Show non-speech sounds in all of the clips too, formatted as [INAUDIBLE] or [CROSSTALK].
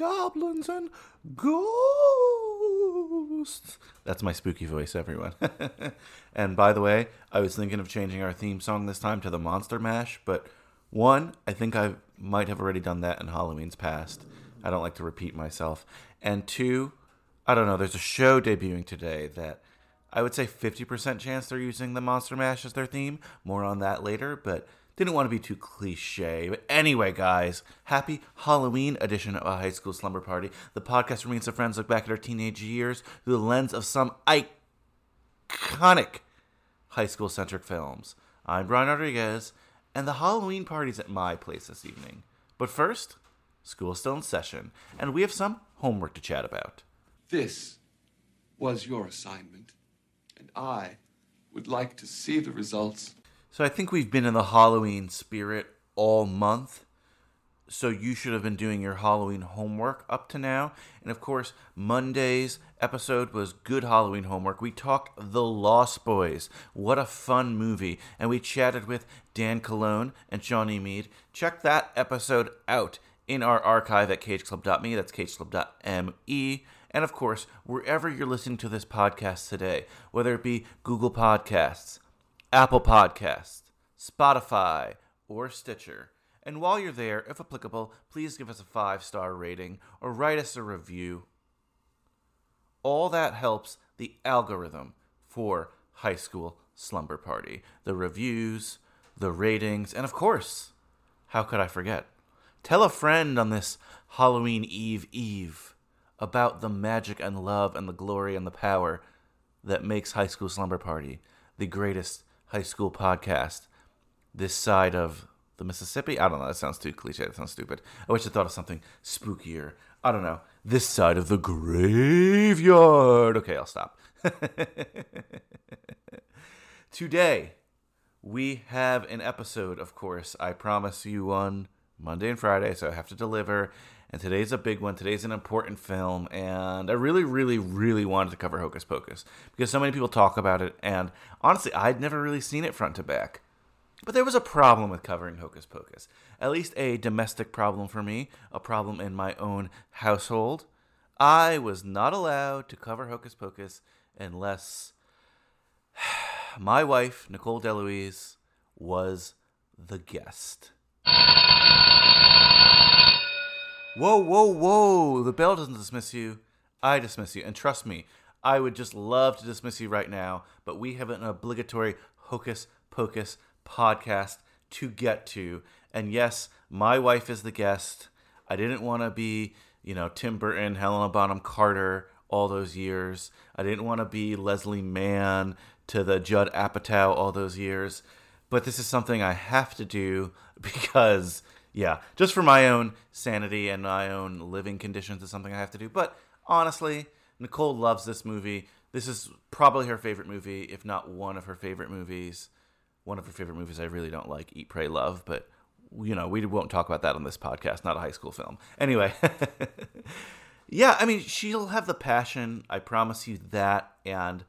goblins and ghosts. That's my spooky voice, everyone. [LAUGHS] and by the way, I was thinking of changing our theme song this time to the Monster Mash, but one, I think I might have already done that in Halloween's past. I don't like to repeat myself. And two, I don't know, there's a show debuting today that I would say 50% chance they're using the Monster Mash as their theme. More on that later, but didn't want to be too cliche. But anyway, guys, happy Halloween edition of a high school slumber party. The podcast where me and some friends look back at our teenage years through the lens of some iconic high school centric films. I'm Brian Rodriguez, and the Halloween party's at my place this evening. But first, school's still in session, and we have some homework to chat about. This was your assignment, and I would like to see the results. So I think we've been in the Halloween spirit all month. So you should have been doing your Halloween homework up to now. And of course, Monday's episode was good Halloween homework. We talked The Lost Boys. What a fun movie. And we chatted with Dan Colon and Shawnee Mead. Check that episode out in our archive at cageclub.me. That's cageclub.me. And of course, wherever you're listening to this podcast today, whether it be Google Podcasts, Apple Podcast, Spotify, or Stitcher. And while you're there, if applicable, please give us a five star rating or write us a review. All that helps the algorithm for High School Slumber Party. The reviews, the ratings, and of course, how could I forget? Tell a friend on this Halloween Eve Eve about the magic and love and the glory and the power that makes High School Slumber Party the greatest high school podcast this side of the Mississippi. I don't know. That sounds too cliche. That sounds stupid. I wish I thought of something spookier. I don't know. This side of the graveyard. Okay, I'll stop. [LAUGHS] Today, we have an episode, of course. I promise you one Monday and Friday, so I have to deliver. And today's a big one. Today's an important film. And I really, really, really wanted to cover Hocus Pocus because so many people talk about it. And honestly, I'd never really seen it front to back. But there was a problem with covering Hocus Pocus. At least a domestic problem for me, a problem in my own household. I was not allowed to cover Hocus Pocus unless [SIGHS] my wife, Nicole DeLuise, was the guest. Whoa, whoa, whoa. The bell doesn't dismiss you. I dismiss you. And trust me, I would just love to dismiss you right now, but we have an obligatory Hocus Pocus podcast to get to. And yes, my wife is the guest. I didn't want to be, you know, Tim Burton, Helena Bonham Carter all those years. I didn't want to be Leslie Mann to the Judd Apatow all those years. But this is something I have to do [LAUGHS] because yeah, just for my own sanity and my own living conditions is something I have to do. But honestly, Nicole loves this movie. This is probably her favorite movie, if not one of her favorite movies. One of her favorite movies I really don't like, Eat, Pray, Love, but you know, we won't talk about that on this podcast, not a high school film. Anyway, [LAUGHS] yeah, I mean, she'll have the passion, I promise you that, and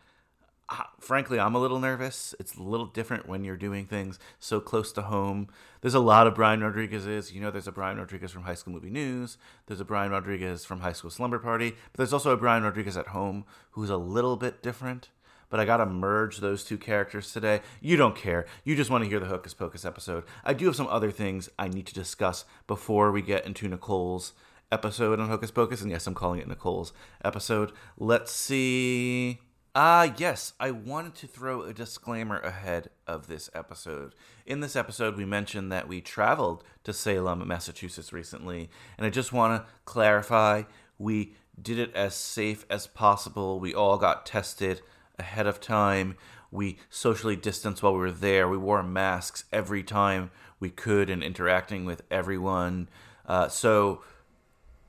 frankly, I'm a little nervous. It's a little different when you're doing things so close to home. There's a lot of Brian Rodriguez's. You know, there's a Brian Rodriguez from High School Movie News. There's a Brian Rodriguez from High School Slumber Party. But there's also a Brian Rodriguez at home who's a little bit different. But I gotta merge those two characters today. You don't care. You just want to hear the Hocus Pocus episode. I do have some other things I need to discuss before we get into Nicole's episode on Hocus Pocus. And yes, I'm calling it Nicole's episode. Let's see. Ah, yes. I wanted to throw a disclaimer ahead of this episode. In this episode, we mentioned that we traveled to Salem, Massachusetts recently, and I just want to clarify we did it as safe as possible. We all got tested ahead of time. We socially distanced while we were there. We wore masks every time we could and interacting with everyone. Uh, so,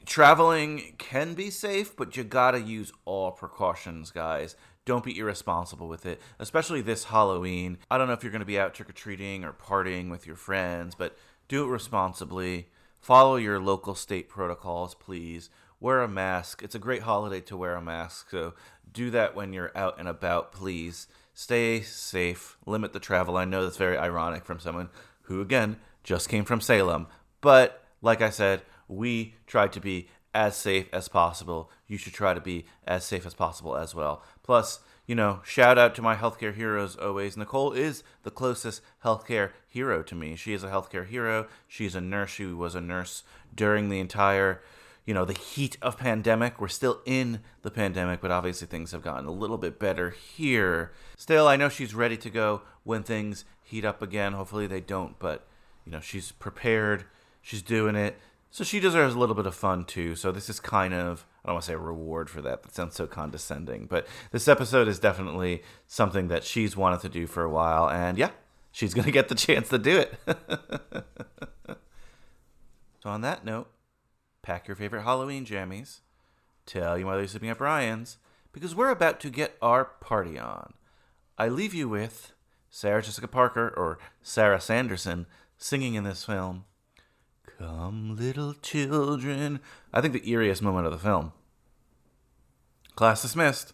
traveling can be safe, but you gotta use all precautions, guys. Don't be irresponsible with it, especially this Halloween. I don't know if you're gonna be out trick or treating or partying with your friends, but do it responsibly. Follow your local state protocols, please. Wear a mask. It's a great holiday to wear a mask, so do that when you're out and about, please. Stay safe. Limit the travel. I know that's very ironic from someone who, again, just came from Salem. But like I said, we tried to be as safe as possible. You should try to be as safe as possible as well. Plus, you know, shout out to my healthcare heroes always. Nicole is the closest healthcare hero to me. She is a healthcare hero. She's a nurse. She was a nurse during the entire, you know, the heat of pandemic. We're still in the pandemic, but obviously things have gotten a little bit better here. Still, I know she's ready to go when things heat up again. Hopefully they don't, but you know, she's prepared. She's doing it. So she deserves a little bit of fun too. So this is kind of I don't want to say a reward for that. That sounds so condescending, but this episode is definitely something that she's wanted to do for a while, and yeah, she's gonna get the chance to do it. [LAUGHS] so on that note, pack your favorite Halloween jammies, tell your mother you're sleeping at Brian's, because we're about to get our party on. I leave you with Sarah Jessica Parker or Sarah Sanderson singing in this film. Come, little children. I think the eeriest moment of the film. Class dismissed.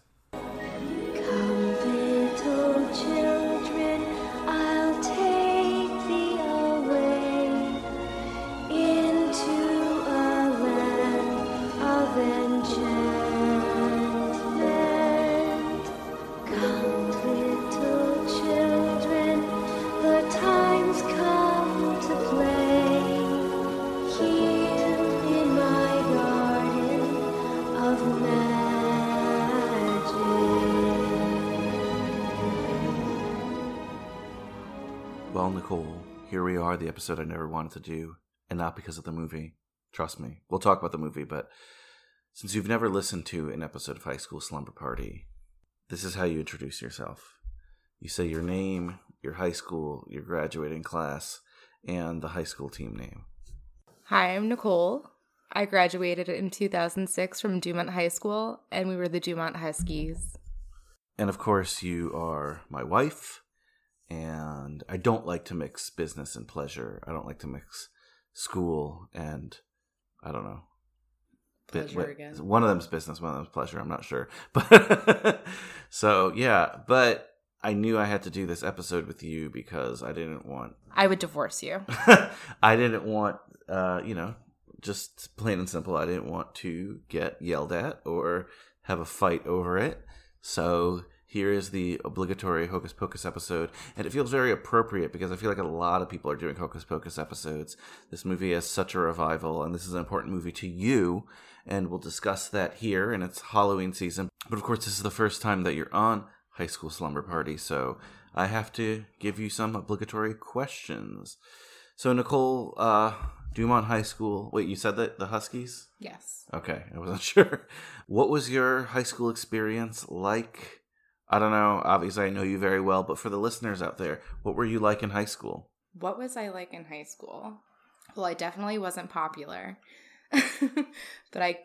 Episode I never wanted to do, and not because of the movie. Trust me. We'll talk about the movie, but since you've never listened to an episode of High School Slumber Party, this is how you introduce yourself. You say your name, your high school, your graduating class, and the high school team name. Hi, I'm Nicole. I graduated in 2006 from Dumont High School, and we were the Dumont Huskies. And of course, you are my wife, and I don't like to mix business and pleasure. I don't like to mix school and I don't know. Pleasure what- again. One of them's business, one of them's pleasure. I'm not sure, [LAUGHS] but so yeah. But I knew I had to do this episode with you because I didn't want I would divorce you. [LAUGHS] I didn't want, uh, you know, just plain and simple, I didn't want to get yelled at or have a fight over it. So here is the obligatory Hocus Pocus episode. And it feels very appropriate because I feel like a lot of people are doing Hocus Pocus episodes. This movie has such a revival, and this is an important movie to you. And we'll discuss that here, and it's Halloween season. But of course, this is the first time that you're on High School Slumber Party, so I have to give you some obligatory questions. So Nicole, uh, Dumont High School. Wait, you said that the Huskies? Yes. Okay, I wasn't [LAUGHS] sure. What was your high school experience like? I don't know. Obviously, I know you very well, but for the listeners out there, what were you like in high school? What was I like in high school? Well, I definitely wasn't popular, [LAUGHS] but I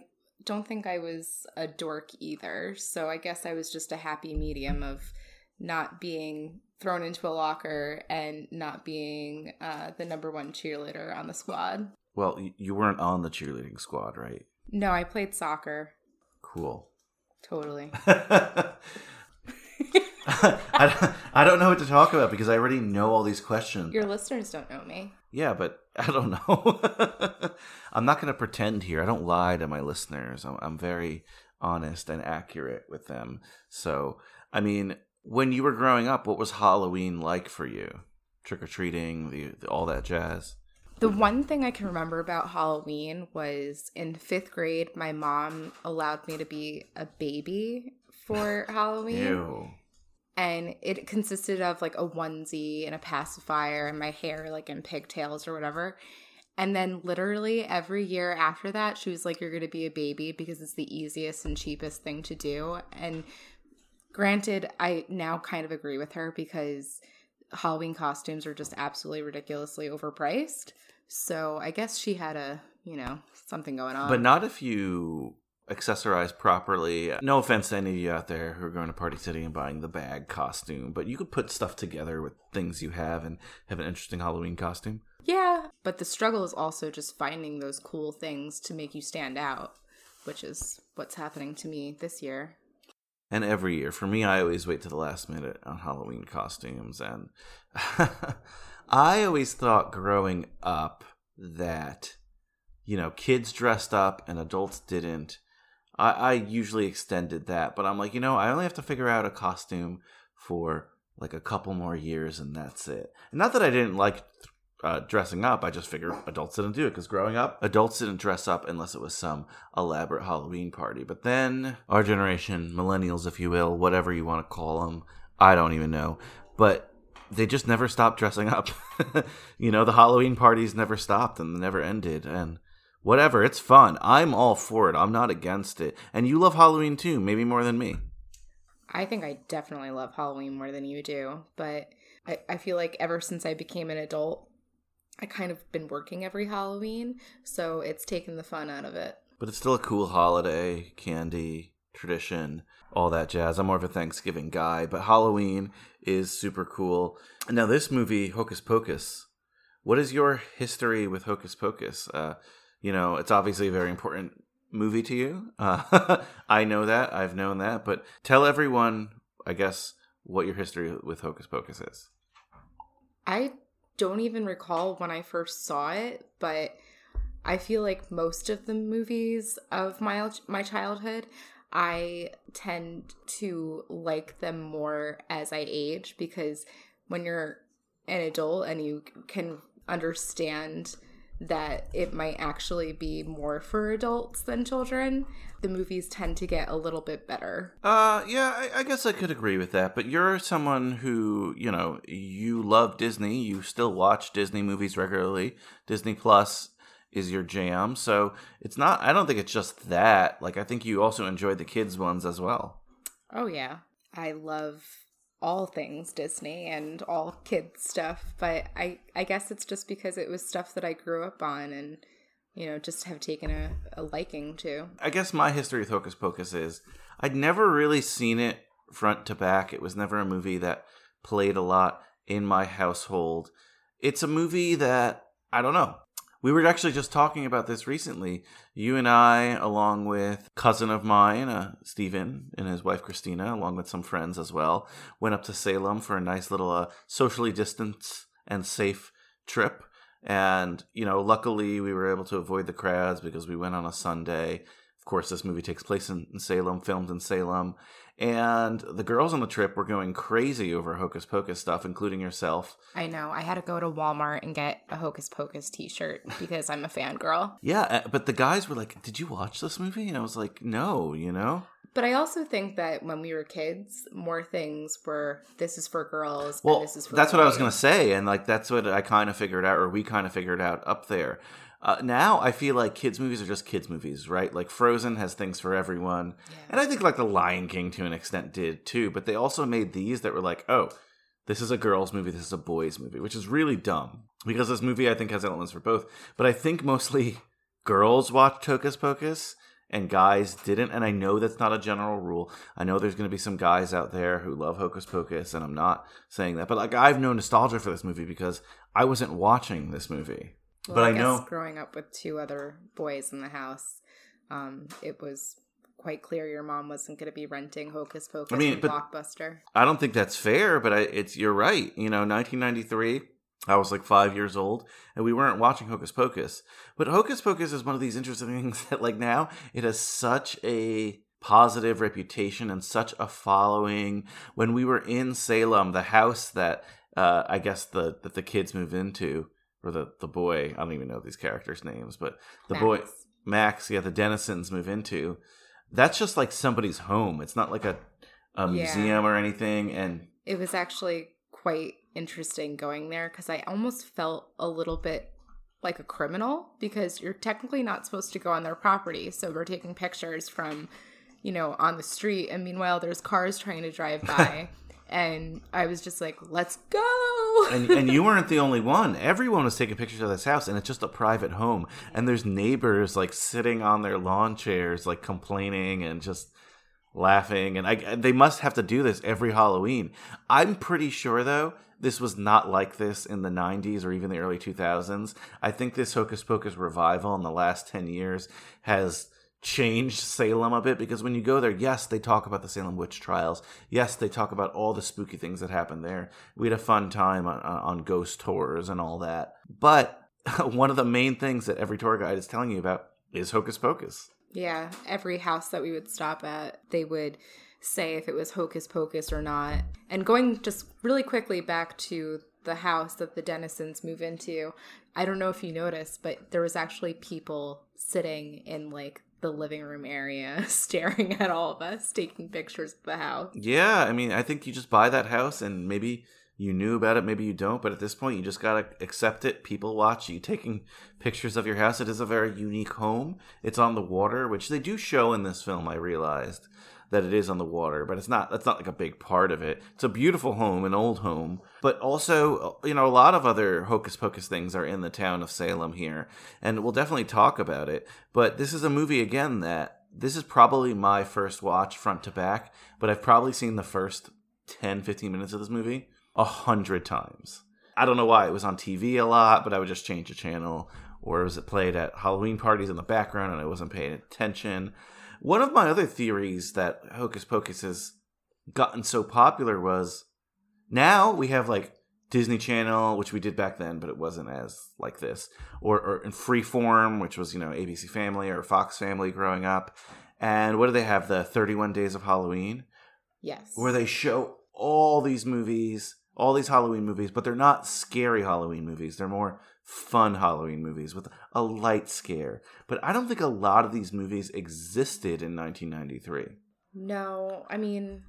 don't think I was a dork either. So I guess I was just a happy medium of not being thrown into a locker and not being uh, the number one cheerleader on the squad. Well, you weren't on the cheerleading squad, right? No, I played soccer. Cool. Totally. [LAUGHS] [LAUGHS] I, don't- I don't know what to talk about because I already know all these questions. Your listeners don't know me. Yeah, but I don't know. [LAUGHS] I'm not going to pretend here. I don't lie to my listeners. I'm, I'm very honest and accurate with them. So, I mean, when you were growing up, what was Halloween like for you? Trick or treating, the, the all that jazz. The one thing I can remember about Halloween was in fifth grade, my mom allowed me to be a baby for [LAUGHS] Halloween. Ew. and it consisted of like a onesie and a pacifier and my hair like in pigtails or whatever. And then literally every year after that, she was like, You're gonna be a baby because it's the easiest and cheapest thing to do. And granted, I now kind of agree with her because Halloween costumes are just absolutely ridiculously overpriced. So I guess she had a, you know, something going on. But not if you accessorize properly. No offense to any of you out there who are going to Party City and buying the bag costume, but you could put stuff together with things you have and have an interesting Halloween costume. Yeah, but the struggle is also just finding those cool things to make you stand out, which is what's happening to me this year. And every year, for me, I always wait to the last minute on Halloween costumes. And [LAUGHS] I always thought growing up that, you know, kids dressed up and adults didn't. I, I usually extended that, but I'm like, you know, I only have to figure out a costume for like a couple more years and that's it. And not that I didn't like uh, dressing up. I just figured adults didn't do it because growing up, adults didn't dress up unless it was some elaborate Halloween party. But then our generation, millennials, if you will, whatever you want to call them, I don't even know, but they just never stopped dressing up. [LAUGHS] you know, the Halloween parties never stopped and never ended. And whatever, it's fun. I'm all for it. I'm not against it. And you love Halloween too, maybe more than me. I think I definitely love Halloween more than you do, but I, I feel like ever since I became an adult, I kind of been working every Halloween, so it's taken the fun out of it. But it's still a cool holiday, candy, tradition, all that jazz. I'm more of a Thanksgiving guy, but Halloween is super cool. And now, this movie, Hocus Pocus, what is your history with Hocus Pocus? Uh, you know, it's obviously a very important movie to you. Uh, [LAUGHS] I know that. I've known that. But tell everyone, I guess, what your history with Hocus Pocus is. I don't even recall when I first saw it, but I feel like most of the movies of my my childhood, I tend to like them more as I age because when you're an adult and you can understand that it might actually be more for adults than children, the movies tend to get a little bit better. Uh, yeah, I, I guess I could agree with that. But you're someone who, you know, you love Disney. You still watch Disney movies regularly. Disney Plus is your jam. So it's not, I don't think it's just that. Like, I think you also enjoy the kids' ones as well. Oh, yeah. I love all things Disney and all kids stuff, but I I guess it's just because it was stuff that I grew up on and you know just have taken a, a liking to. I guess my history with Hocus Pocus is I'd never really seen it front to back. It was never a movie that played a lot in my household. It's a movie that I don't know. We were actually just talking about this recently. You and I, along with cousin of mine, uh, Stephen, and his wife Christina, along with some friends as well, went up to Salem for a nice little uh, socially distanced and safe trip. And, you know, luckily we were able to avoid the crowds because we went on a Sunday. Of course, this movie takes place in, in Salem, filmed in Salem. And the girls on the trip were going crazy over Hocus Pocus stuff, including yourself. I know. I had to go to Walmart and get a Hocus Pocus t-shirt because I'm a fangirl. Yeah, uh, but the guys were like, "Did you watch this movie?" And I was like, "No," you know. But I also think that when we were kids, more things were this is for girls Well, and this is for that's what I was gonna say, and like that's what I kind of figured out, or we kind of figured out up there. Uh, now I feel like kids' movies are just kids' movies, right? Like Frozen has things for everyone, and I think like The Lion King to an extent did too. But they also made these that were like, oh, this is a girls' movie, this is a boys' movie, which is really dumb because this movie I think has elements for both. But I think mostly [LAUGHS] girls watched Hocus Pocus and guys didn't. And I know that's not a general rule. I know there's going to be some guys out there who love Hocus Pocus, and I'm not saying that. But like, I have no nostalgia for this movie because I wasn't watching this movie. Well, but I, guess know. growing up with two other boys in the house, um, it was quite clear your mom wasn't going to be renting Hocus Pocus I mean, Blockbuster. I don't think that's fair, but I, it's you're right. You know, 1993. I was like five years old, and we weren't watching Hocus Pocus. But Hocus Pocus is one of these interesting [LAUGHS] things that, like, now it has such a positive reputation and such a following. When we were in Salem, the house that uh, I guess the that the kids move into, or the the boy, I don't even know these characters' names, but the boy Max. Max, yeah, the Dennisons move into. That's just like somebody's home. It's not like a a Yeah. museum or anything. And It was actually quite interesting going there because I almost felt a little bit like a criminal because you're technically not supposed to go on their property. So we're taking pictures from, you know, on the street. And meanwhile, there's cars trying to drive [LAUGHS] by. And I was just like, let's go. and, and you weren't the only one. Everyone was taking pictures of this house, and it's just a private home. And there's neighbors like sitting on their lawn chairs, like complaining and just laughing. And I, they must have to do this every Halloween. I'm pretty sure though this was not like this in the 90s or even the early 2000s. I think this Hocus Pocus revival in the last 10 years has changed Salem a bit because when you go there, yes, they talk about the Salem witch trials. Yes, they talk about all the spooky things that happened there. We had a fun time on, uh, on ghost tours and all that. But [LAUGHS] one of the main things that every tour guide is telling you about is Hocus Pocus. Yeah, every house that we would stop at, they would say if it was hocus pocus or not. And going just really quickly back to the house that the Dennisons move into, I don't know if you noticed, but there was actually people sitting in like the living room area [LAUGHS] staring at all of us taking pictures of the house. Yeah, I mean, I think you just buy that house and maybe you knew about it, maybe you don't, but at this point, you just gotta accept it. People watch you taking [LAUGHS] pictures of your house. It is a very unique home. It's on the water, which they do show in this film. I realized that it is on the water, but it's not. That's not like a big part of it. It's a beautiful home, an old home, but also, you know, a lot of other hocus pocus things are in the town of Salem here, and we'll definitely talk about it. But this is a movie again that this is probably my first watch front to back, but I've probably seen the first 10, 15 minutes of this movie a hundred times. I don't know why it was on TV a lot, but I would just change the channel, or was it played at Halloween parties in the background and I wasn't paying attention. One of my other theories that Hocus Pocus has gotten so popular was now we have like Disney Channel, which we did back then, but it wasn't as like this, or, or in Freeform, which was you know ABC Family or Fox Family growing up, and what do they have? The Thirty One Days of Halloween Yes. where they show all these movies, all these Halloween movies, but they're not scary Halloween movies. They're more fun Halloween movies with a light scare. But I don't think a lot of these movies existed in 1993. No, I mean,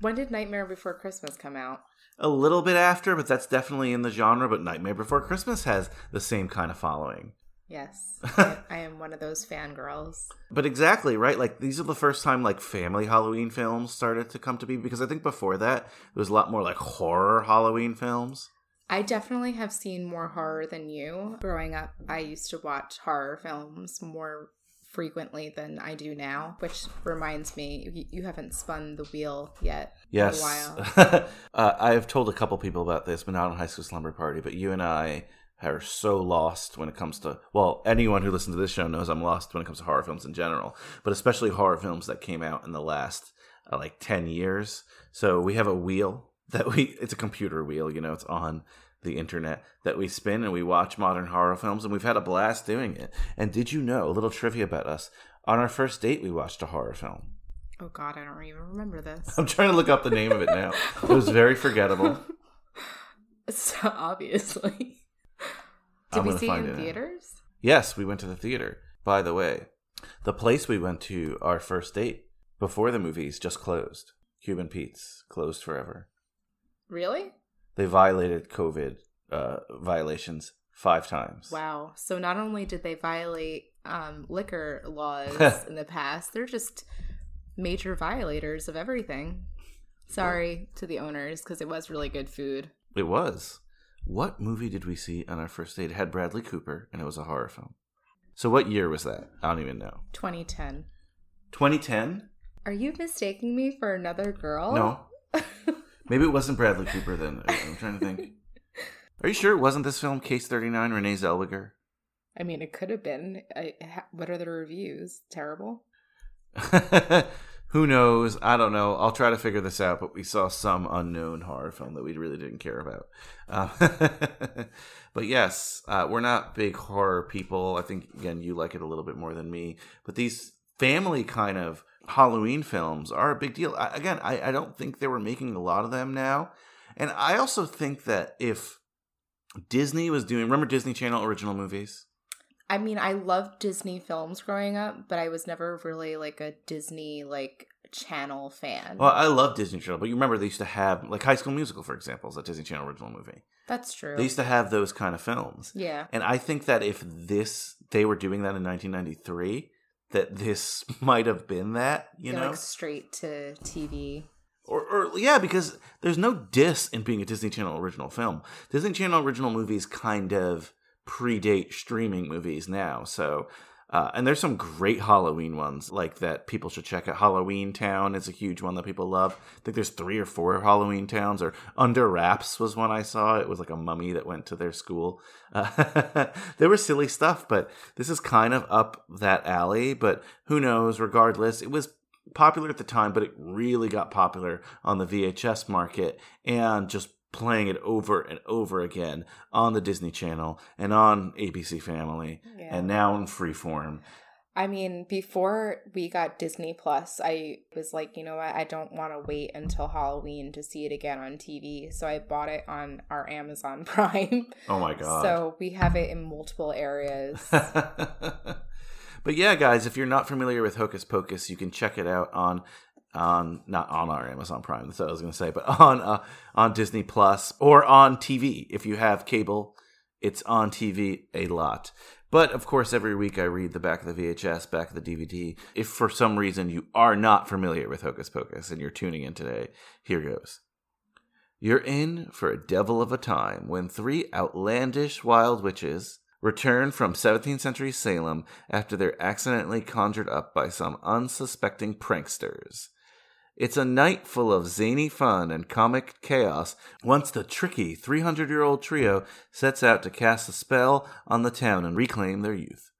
when did Nightmare Before Christmas come out? A little bit after, but that's definitely in the genre. But Nightmare Before Christmas has the same kind of following. Yes. [LAUGHS] I, I am one of those fangirls. But exactly, right? Like these are the first time like family Halloween films started to come to be because I think before that it was a lot more like horror Halloween films. I definitely have seen more horror than you. Growing up, I used to watch horror films more frequently than I do now, which reminds me, you, you haven't spun the wheel yet. Yes. In a while. [LAUGHS] uh, I've told a couple people about this, but not on High School Slumber Party. But you and I are so lost when it comes to, well, anyone who listens to this show knows I'm lost when it comes to horror films in general, but especially horror films that came out in the last uh, like 10 years. So we have a wheel that we, it's a computer wheel, you know, it's on the internet that we spin and we watch modern horror films and we've had a blast doing it. And did you know, a little trivia about us, on our first date we watched a horror film. Oh God, I don't even remember this. I'm trying to look up the name of it now. It was very forgettable. [LAUGHS] so obviously. [LAUGHS] Did I'm we see it in it now. theaters? Yes, we went to the theater. By the way, the place we went to our first date before the movies just closed. Cuban Pete's closed forever. Really? They violated COVID uh, violations five times. Wow. So not only did they violate um, liquor laws [LAUGHS] in the past, they're just major violators of everything. Sorry to the owners because it was really good food. It was. What movie did we see on our first date? It had Bradley Cooper and it was a horror film. So what year was that? I don't even know. 2010. 2010? Are you mistaking me for another girl? No. [LAUGHS] Maybe it wasn't Bradley Cooper then. I'm trying to think. [LAUGHS] Are you sure it wasn't this film, Case 39, Renee Zellweger? I mean, it could have been. I, ha- what are the reviews? Terrible. [LAUGHS] Who knows? I don't know. I'll try to figure this out. But we saw some unknown horror film that we really didn't care about. Um, [LAUGHS] but yes, uh, we're not big horror people. I think again you like it a little bit more than me. But these family kind of Halloween films are a big deal. I, again, I, I don't think they were making a lot of them now. And I also think that if Disney was doing, remember Disney Channel original movies? I mean, I loved Disney films growing up, but I was never really like a Disney like Channel fan. Well, I love Disney Channel, but you remember they used to have like High School Musical, for example, is a Disney Channel original movie. That's true. They used to have those kind of films. yeah. And I think that if this they were doing that in 1993, that this [LAUGHS] might have been that, you Go, know, like straight to TV. or, or yeah, because there's no diss in being a Disney Channel original film. Disney Channel original movies kind of predate streaming movies now, so. Uh, and there's some great Halloween ones like that people should check out. Halloween Town is a huge one that people love. I think there's three or four Halloween Towns. Or Under Wraps was one I saw. It was like a mummy that went to their school. Uh, [LAUGHS] there was silly stuff, but this is kind of up that alley. But who knows? Regardless, it was popular at the time, but it really got popular on the VHS market and just playing it over and over again on the Disney Channel and on ABC Family Yeah. and now in Freeform. I mean, before we got Disney Plus, I was like, you know what? I don't want to wait until Halloween to see it again on TV. So I bought it on our Amazon [LAUGHS] Prime. Oh my god. So we have it in multiple areas. [LAUGHS] but yeah, guys, if you're not familiar with Hocus Pocus, you can check it out on on not on our Amazon Prime. That's what I was going to say, but [LAUGHS] on uh, on Disney Plus or on TV. If you have cable, it's on TV a lot. But of course, every week I read the back of the VHS, back of the DVD. If for some reason you are not familiar with Hocus Pocus and you're tuning in today, here goes. You're in for a devil of a time when three outlandish wild witches return from 17th century Salem after they're accidentally conjured up by some unsuspecting pranksters. It's a night full of zany fun and comic chaos once the tricky 300 year old trio sets out to cast a spell on the town and reclaim their youth.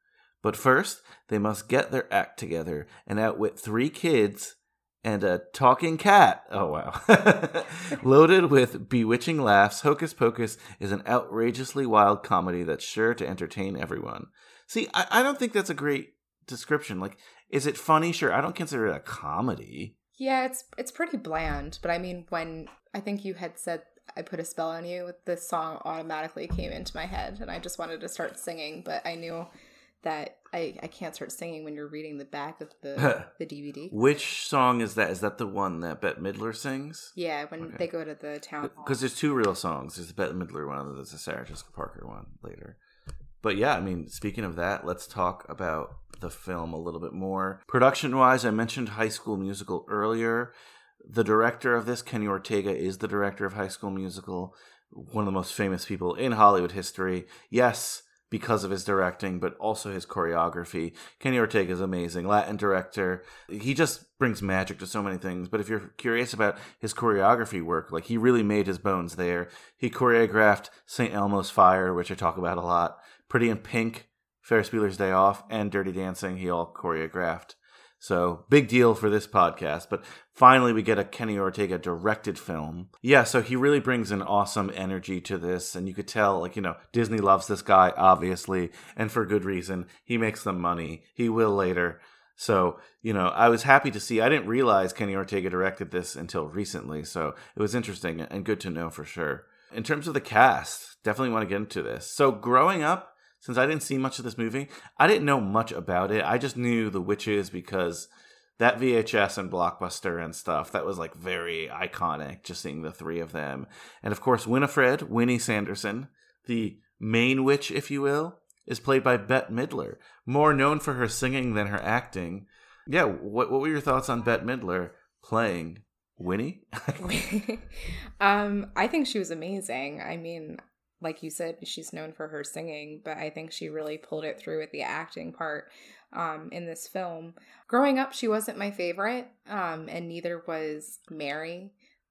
But first, they must get their act together and outwit three kids and a talking cat. Oh, wow. [LAUGHS] Loaded with bewitching laughs, Hocus Pocus is an outrageously wild comedy that's sure to entertain everyone. See, I, I don't think that's a great description. Like, is it funny? Sure. I don't consider it a comedy. Yeah, it's it's pretty bland. But I mean, when I think you had said I put a spell on you, this song automatically came into my head, and I just wanted to start singing. But I knew that I, I can't start singing when you're reading the back of the [LAUGHS] the DVD. Which song is that? Is that the one that Bette Midler sings? Yeah, when Okay. they go to the town hall. Because there's two real songs. There's the Bette Midler one, and there's the Sarah Jessica Parker one later. But yeah, I mean, speaking of that, let's talk about the film a little bit more. Production wise, I mentioned High School Musical earlier. The director of this, Kenny Ortega, is the director of High School Musical, one of the most famous people in Hollywood history. Yes, because of his directing, but also his choreography. Kenny Ortega is amazing, Latin director. He just brings magic to so many things. But if you're curious about his choreography work, like he really made his bones there. He choreographed St. Elmo's Fire, which I talk about a lot. Pretty in Pink, Ferris Bueller's Day Off, and Dirty Dancing. He all choreographed. So big deal for this podcast. But finally, we get a Kenny Ortega directed film. Yeah, so he really brings an awesome energy to this, and you could tell, like you know, Disney loves this guy obviously, and for good reason. He makes them money. He will later. So, you know, I was happy to see. I didn't realize Kenny Ortega directed this until recently, so it was interesting and good to know for sure. In terms of the cast, definitely want to get into this. So, growing up, since I didn't see much of this movie, I didn't know much about it. I just knew the witches because that VHS and Blockbuster and stuff, that was like very iconic, just seeing the three of them. And of course, Winifred, Winnie Sanderson, the main witch, if you will, is played by Bette Midler, more known for her singing than her acting. Yeah, what, what were your thoughts on Bette Midler playing Winnie? [LAUGHS] [LAUGHS] um, I think she was amazing. I mean, like you said, she's known for her singing, but I think she really pulled it through with the acting part um, in this film. Growing up, she wasn't my favorite, um, and neither was Mary,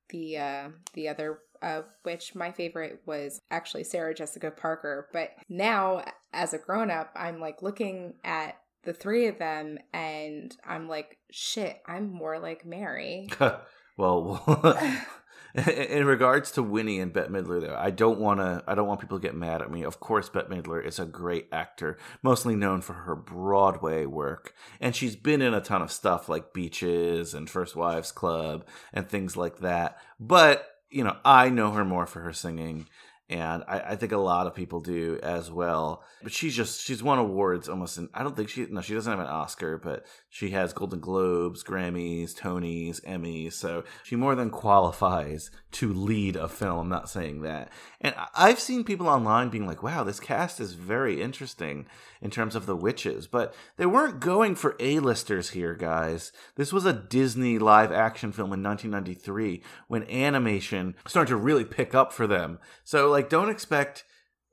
the uh, the other uh, witch. My favorite was actually Sarah Jessica Parker. But now, as a grown up, I'm like looking at the three of them, and I'm like, shit, I'm more like Mary. [LAUGHS] well, [LAUGHS] [LAUGHS] [LAUGHS] in regards to Winnie and Bette Midler, though, I don't want to. I don't want people to get mad at me. Of course, Bette Midler is a great actor, mostly known for her Broadway work, and she's been in a ton of stuff like Beaches and First Wives Club and things like that. But you know, I know her more for her singing. And I, I think a lot of people do as well. But she's just she's won awards almost. In, I don't think she no she doesn't have an Oscar, but she has Golden Globes, Grammys, Tonys, Emmys. So she more than qualifies to lead a film. I'm not saying that. And I've seen people online being like, "Wow, this cast is very interesting in terms of the witches," but they weren't going for A-listers here, guys. This was a Disney live action film in 1993 when animation started to really pick up for them. So like don't expect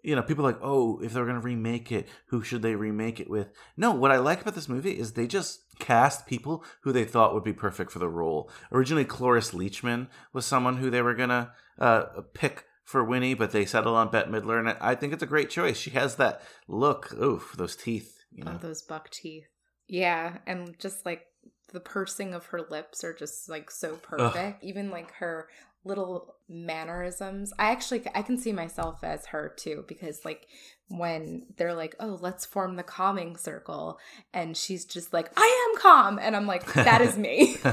you know, people like, oh, if they're going to remake it, who should they remake it with? No, what I like about this movie is they just cast people who they thought would be perfect for the role. Originally, Cloris Leachman was someone who they were going to uh, pick for Winnie, but they settled on Bette Midler, and I think it's a great choice. She has that look, oof, those teeth, you know. Oh, those buck teeth. Yeah, and just like the pursing of her lips are just like so perfect. Even like her little mannerisms. I actually I can see myself as her too because like when they're like, "Oh, let's form the calming circle," and she's just like, "I am calm," and I'm like, "That is me." [LAUGHS]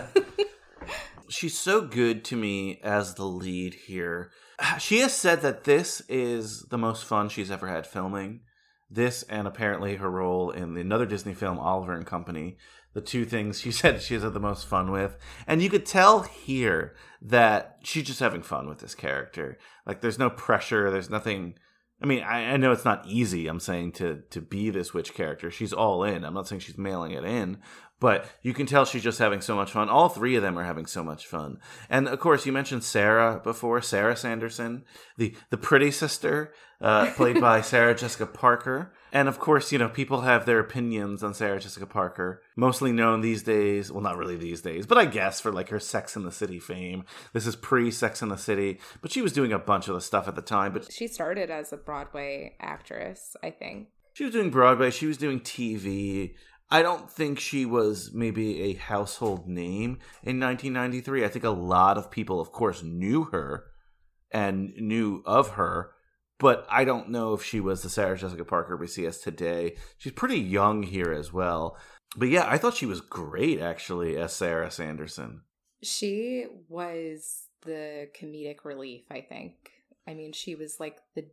[LAUGHS] she's so good to me as the lead here. She has said that this is the most fun she's ever had filming. This and apparently her role in another Disney film, Oliver and Company. The two things she [LAUGHS] said she's had the most fun with. And you could tell here that she's just having fun with this character. Like there's no pressure, there's nothing I mean, I, I know it's not easy, I'm saying, to to be this witch character. She's all in. I'm not saying she's mailing it in, but you can tell she's just having so much fun. All three of them are having so much fun. And of course, you mentioned Sarah before, Sarah Sanderson, the the pretty sister, uh, played by [LAUGHS] Sarah Jessica Parker. And of course, you know, people have their opinions on Sarah Jessica Parker, mostly known these days, well, not really these days, but I guess for like her Sex in the City fame. This is pre Sex in the City, but she was doing a bunch of the stuff at the time, but she started as a Broadway actress, I think. she was doing Broadway, she was doing TV. I don't think she was maybe a household name in 1993. I think a lot of people, of course, knew her and knew of her, but I don't know if she was the Sarah Jessica Parker we see as today. She's pretty young here as well. But yeah, I thought she was great actually as Sarah Sanderson. She was the comedic relief, I think. I mean, she was like the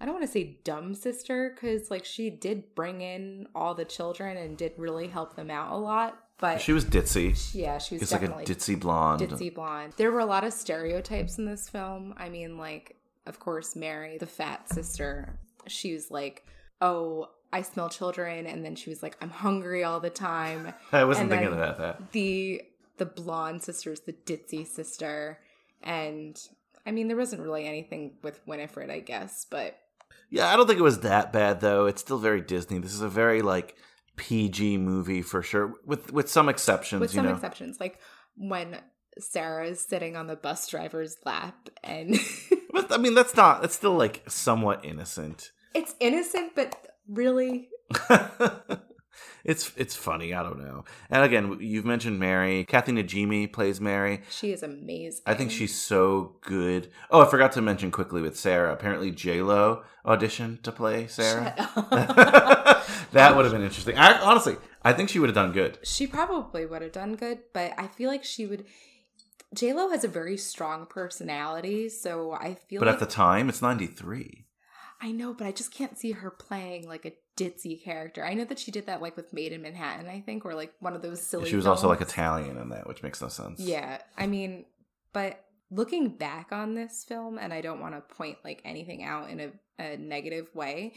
I don't want to say dumb sister cuz like she did bring in all the children and did really help them out a lot, but She was ditzy. yeah, she was It's like a ditzy blonde. ditzy blonde. There were a lot of stereotypes in this film. I mean, like, of course, Mary, the fat sister, she was like, "Oh, I smell children," and then she was like, "I'm hungry all the time." [LAUGHS] I wasn't And thinking about that. The the blonde sister sister's the ditzy sister, and I mean, there wasn't really anything with Winifred, I guess, but Yeah, I don't think it was that bad though. It's still very Disney. This is a very like PG movie for sure, with with some exceptions. with some know, exceptions, like when Sarah's sitting on the bus driver's lap and. [LAUGHS] but I mean that's not. That's still like somewhat innocent. It's innocent, but really, [LAUGHS] it's it's funny. I don't know. And again, you've mentioned Mary. Kathy Najimy plays Mary. she is amazing. I think she's so good. Oh, I forgot to mention quickly with Sarah. Apparently, J Lo auditioned to play Sarah. [LAUGHS] that would have been interesting. I, honestly, I think she would have done good. She probably would have done good, but I feel like she would. J Lo has a very strong personality, so I feel But like at the time, it's ninety three. I know, but I just can't see her playing like a ditzy character. I know that she did that like with Maid in Manhattan, I think, or like one of those silly. She was also like. Italian in that, which makes no sense. Yeah, I mean, but looking back on this film, and I don't want to point like anything out in a, a negative way,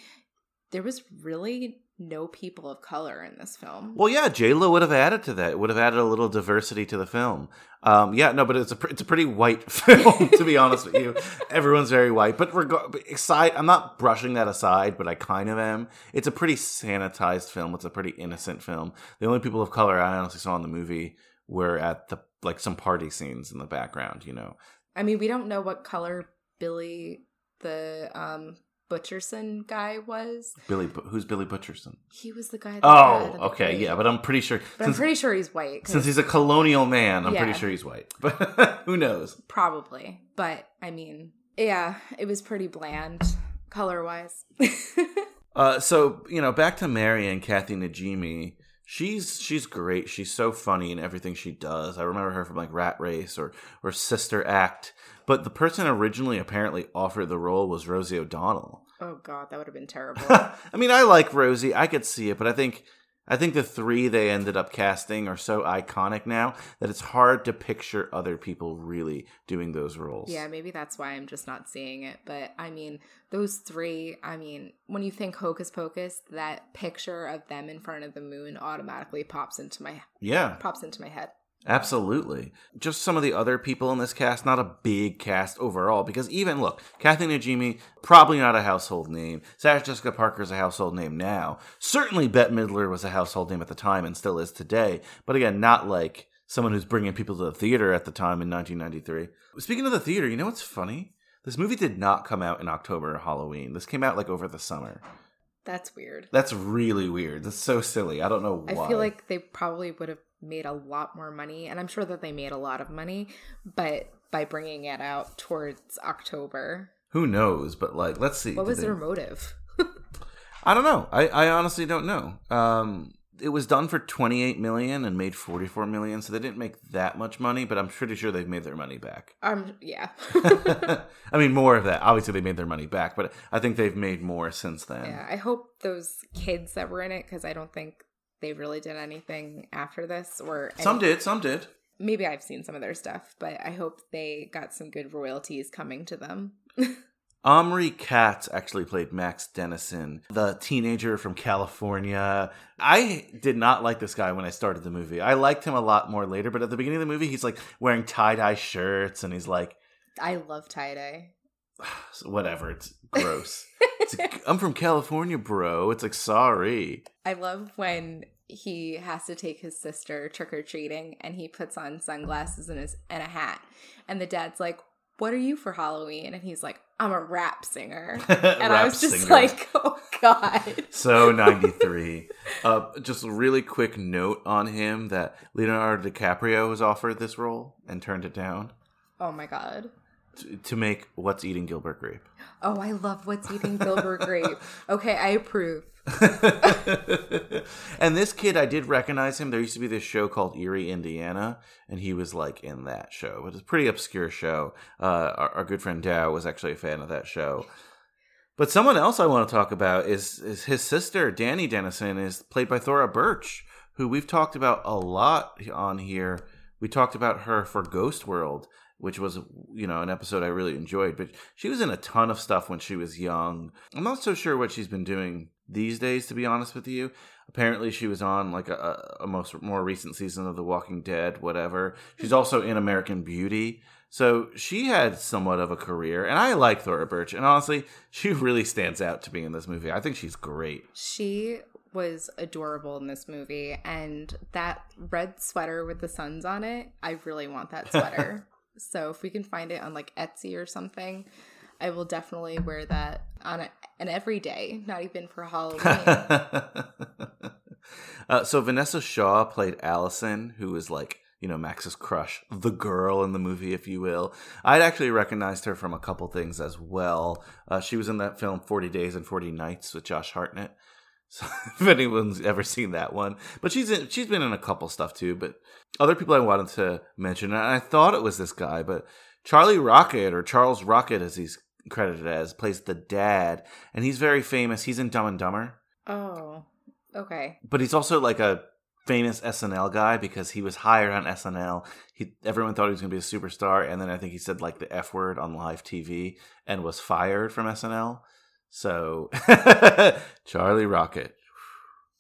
there was really no people of color in this film. Well, yeah, J Lo would have added to that. It would have added a little diversity to the film. Um, yeah, no, but it's a pr- it's a pretty white [LAUGHS] film to be honest with you. Everyone's very white, but reg- aside, I'm not brushing that aside, but I kind of am. It's a pretty sanitized film. It's a pretty innocent film. The only people of color I honestly saw in the movie were at the like some party scenes in the background. You know, I mean, we don't know what color Billy the um Butcherson guy was. Billy, who's Billy Butcherson? He was the guy. That Oh, okay, yeah, but I'm pretty sure But I'm pretty sure he's white. since he's a colonial man, I'm pretty sure he's white. [LAUGHS] But who knows? probably, but I mean, yeah, it was pretty bland color wise. [LAUGHS] Uh, so you know, back to Mary and Kathy Najimy. She's she's great. She's so funny in everything she does. I remember her from like Rat Race or or Sister Act. But the person originally apparently offered the role was Rosie O'Donnell. Oh god, that would have been terrible. [LAUGHS] I mean, I like Rosie. I could see it, but I think I think the three they ended up casting are so iconic now that it's hard to picture other people really doing those roles. yeah, maybe that's why I'm just not seeing it. But I mean, those three, I mean, when you think Hocus Pocus, that picture of them in front of the moon automatically pops into my Yeah, pops into my head. Absolutely. Just some of the other people in this cast, not a big cast overall, because even look, Kathy Najimy, probably not a household name. Sarah Jessica Parker is a household name now. Certainly Bette Midler was a household name at the time and still is today, but again, not like someone who's bringing people to the theater at the time in 1993. Speaking of the theater, you know what's funny? This movie did not come out in October or Halloween. This came out like over the summer. That's weird. That's really weird. That's so silly. I don't know I feel like they probably would have made a lot more money, and I'm sure that they made a lot of money, but by bringing it out towards October, who knows, but like let's see. what was they- their motive? [LAUGHS] I don't know. I, I honestly don't know. Um, it was done for 28 million and made 44 million, so they didn't make that much money, but I'm pretty sure they've made their money back. Um, yeah. [LAUGHS] [LAUGHS] I mean, more of that. Obviously, they made their money back, but I think they've made more since then. Yeah, I hope those kids that were in it, because I don't think they really did anything after this, or Some did, some did. Maybe I've seen some of their stuff, but I hope they got some good royalties coming to them. [LAUGHS] Omri Katz actually played Max Dennison, the teenager from California. I did not like this guy when I started the movie. I liked him a lot more later, but at the beginning of the movie, he's like wearing tie dye shirts and he's like, I love tie dye. [SIGHS] whatever, it's gross. It's like, [LAUGHS] I'm from California, bro. It's like, sorry. I love when he has to take his sister trick or treating and he puts on sunglasses and his and a hat, and the dad's like, "What are you for Halloween?" And he's like, "I'm a rap singer." [LAUGHS] And I was just singer. like, [LAUGHS] "Oh God." [LAUGHS] So 93. uh, just a really quick note on him that Leonardo DiCaprio was offered this role and turned it down Oh my God. to, to make What's Eating Gilbert Grape. Oh, I love what's eating Gilbert Grape. Okay, I approve. [LAUGHS] and this kid, I did recognize him. There used to be this show called Eerie, Indiana, and he was like in that show. It was a pretty obscure show. Uh, our, our good friend Dow was actually a fan of that show. But someone else I want to talk about is is his sister, Dani Dennison, is played by Thora Birch, who we've talked about a lot on here. We talked about her for Ghost World, which was you know an episode I really enjoyed. But she was in a ton of stuff when she was young. I'm not so sure what she's been doing these days, to be honest with you. Apparently, she was on like a, a most more recent season of The Walking Dead, whatever. She's mm-hmm. also in American Beauty. So she had somewhat of a career, and I like Thora Birch. And honestly, she really stands out to be in this movie. I think she's great. She was adorable in this movie, and that red sweater with the suns on it, I really want that sweater. [LAUGHS] so if we can find it on like Etsy or something, I will definitely wear that on a, an every day, not even for [LAUGHS] Halloween. uh, so Vanessa Shaw played Allison, who is like you know Max's crush, the girl in the movie, if you will. I'd actually recognized her from a couple things as well. Uh, she was in that film Forty Days and Forty Nights with Josh Hartnett. [LAUGHS] So if anyone's ever seen that one, but she's in, she's been in a couple stuff too. But other people I wanted to mention, and I thought it was this guy, but Charlie Rocket or Charles Rocket, as he's credited as, plays the dad, and he's very famous. He's in Dumb and Dumber oh, okay. but he's also like a famous SNL guy because he was hired on SNL. He everyone thought he was going to be a superstar, and then I think he said like the F word on live TV and was fired from SNL. So [LAUGHS] Charlie Rocket,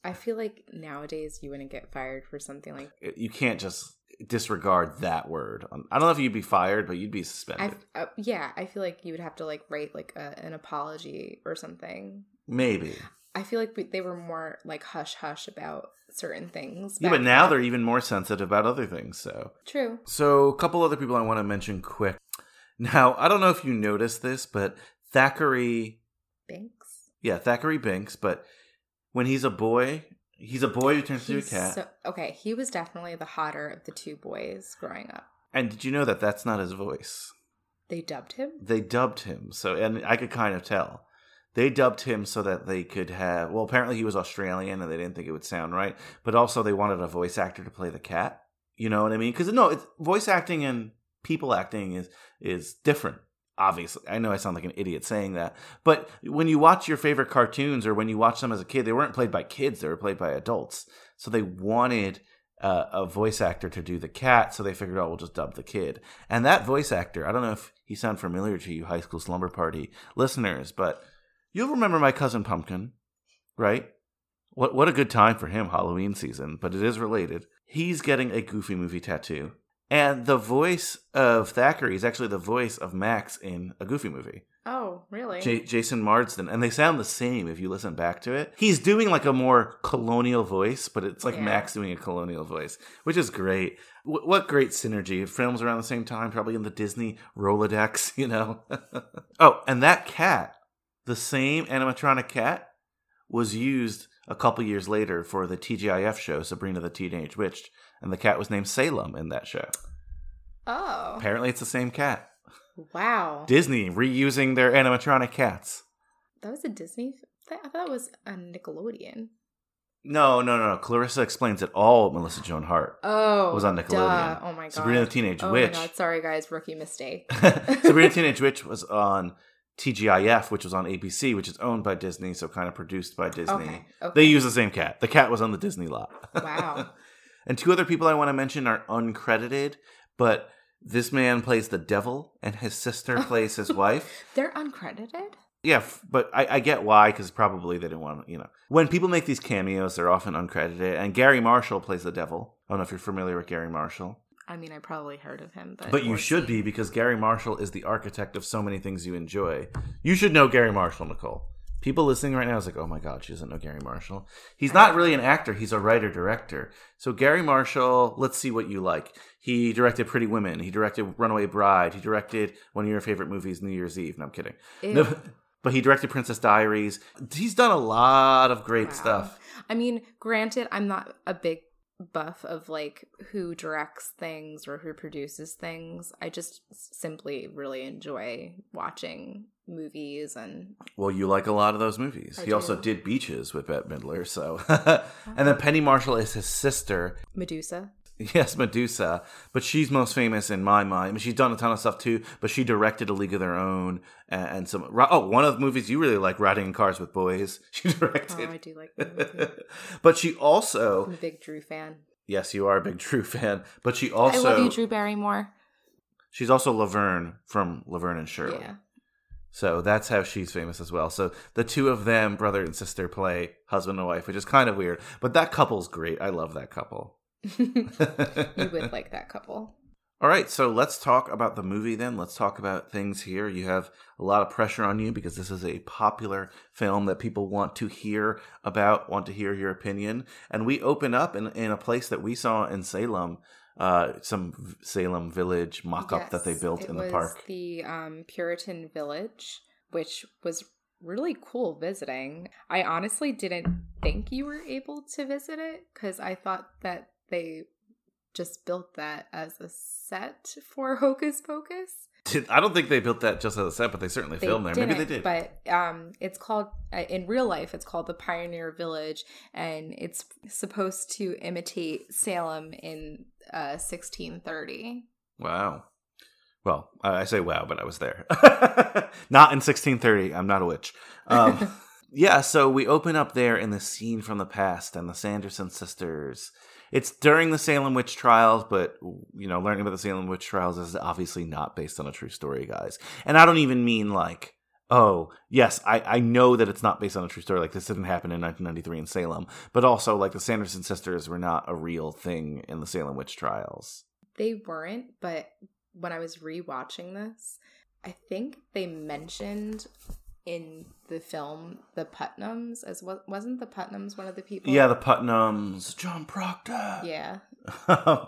I feel like nowadays you wouldn't get fired for something like you can't just disregard that word. I don't know if you'd be fired, but you'd be suspended. Uh, yeah, I feel like you would have to like write like a, an apology or something. Maybe. I feel like we- they were more like hush hush about certain things. Yeah, but now then. they're even more sensitive about other things. So true. So, a couple other people I want to mention quick. Now, I don't know if you noticed this, but Thackeray, Binks. yeah, Thackeray Binks, but when he's a boy, he's a boy who turns into a cat. so- okay, he was definitely the hotter of the two boys growing up. and did you know that that's not his voice? They dubbed him. They dubbed him, so and I could kind of tell They dubbed him so that they could have. Well, apparently he was Australian and they didn't think it would sound right. But also they wanted a voice actor to play the cat. You know what I mean? Because no, it's, voice acting and people acting is is different. Obviously, I know I sound like an idiot saying that, but when you watch your favorite cartoons or when you watch them as a kid, they weren't played by kids; they were played by adults. So they wanted uh, a voice actor to do the cat, so they figured, oh, we'll just dub the kid. And that voice actor, I don't know if he sound familiar to you, High School Slumber Party listeners, but you'll remember my cousin Pumpkin, right? What what a good time for him, Halloween season. But it is related. He's getting a Goofy movie tattoo, and the voice of Thackeray is actually the voice of Max in a Goofy movie. Oh, really? J- Jason Marsden, and they sound the same if you listen back to it. He's doing like a more colonial voice, but it's like Yeah. Max doing a colonial voice, which is great. W- what great synergy! Films around the same time, probably in the Disney Rolodex, [LAUGHS] you know. [LAUGHS] oh, and that cat, the same animatronic cat, was used a couple years later for the TGIF show Sabrina the Teenage Witch, and the cat was named Salem in that show. oh, Apparently, it's the same cat. wow. Disney reusing their animatronic cats. that was a Disney. I thought that was a Nickelodeon. No, no, no, no. Clarissa explains it all. Melissa Joan Hart. Oh, Was on duh. Nickelodeon. Oh my god. Sabrina the Teenage oh Witch. my god. Sorry, guys. Rookie mistake. [LAUGHS] Sabrina the [LAUGHS] Teenage Witch was on TGIF, which was on ABC, which is owned by Disney, so kind of produced by Disney. Okay, okay. They use the same cat. The cat was on the Disney lot. [LAUGHS] Wow. And two other people I want to mention are uncredited, but this man plays the devil, and his sister [LAUGHS] plays his wife. They're uncredited. Yeah, f- but I, I get why because probably they didn't want to, you know. When people make these cameos, they're often uncredited. And Garry Marshall plays the devil. I don't know if you're familiar with Garry Marshall, I mean, I probably heard of him, but but you should be because Garry Marshall is the architect of so many things you enjoy. You should know Garry Marshall, Nicole. People listening right now is like, oh my god, she doesn't know Garry Marshall. He's not really an actor; he's a writer director. So Garry Marshall, let's see what you like. He directed Pretty Women. He directed Runaway Bride. He directed one of your favorite movies, New Year's Eve. No, I'm kidding. No, [LAUGHS] but he directed Princess Diaries. He's done a lot of great Wow. stuff. I mean, granted, I'm not a big buff of like who directs things or who produces things. I just simply really enjoy watching movies and Well, you like a lot of those movies. I he also did Beaches with Bette Midler. So, [LAUGHS] and then Penny Marshall is his sister. Medusa. [LAUGHS] Yes, Medusa, but she's most famous in my mind. I mean, she's done a ton of stuff too, but she directed A League of Their Own and, and some. Oh, one of the movies you really like, Riding in Cars with Boys. [LAUGHS] She directed. Oh. I do like that movie. [LAUGHS] but she also, I'm a big Drew fan. yes, you are a big Drew fan. But she also. I love you, Drew Barrymore. she's also Laverne from Laverne and Shirley. Yeah. So that's how she's famous as well. So the two of them, brother and sister, play husband and wife, which is kind of weird. But that couple's great. I love that couple. [LAUGHS] you would like that couple. All right, so let's talk about the movie then. Let's talk about things here. You have a lot of pressure on you because this is a popular film that people want to hear about, want to hear your opinion. And we open up in, in a place that we saw in Salem, uh, some Salem village mock up that they built in the was park. The um, Puritan Village, which was really cool visiting. I honestly didn't think you were able to visit it because I thought that they just built that as a set for [LAUGHS] Hocus Pocus. I don't think they built that just as a set, but they certainly They filmed there. Maybe they didn't, but um, it's called uh, in real life. It's called the Pioneer Village, and it's supposed to imitate Salem in uh, 1630. Wow. Well, I I say wow, but I was there. [LAUGHS] not in 1630. I'm not a witch. Um, [LAUGHS] yeah, so we open up there in the scene from the past and the Sanderson sisters. It's during the Salem witch trials, but you know, learning about the Salem witch trials is obviously not based on a true story, guys. And I don't even mean like, oh, yes, I, I know that it's not based on a true story. Like this didn't happen in 1993 in Salem, but also like the Sanderson sisters were not a real thing in the Salem witch trials. They weren't, but when I was rewatching this, I think they mentioned in the film the Putnams as well. Wasn't the Putnams one of the people? Yeah, the Putnams, John Proctor. yeah. [LAUGHS]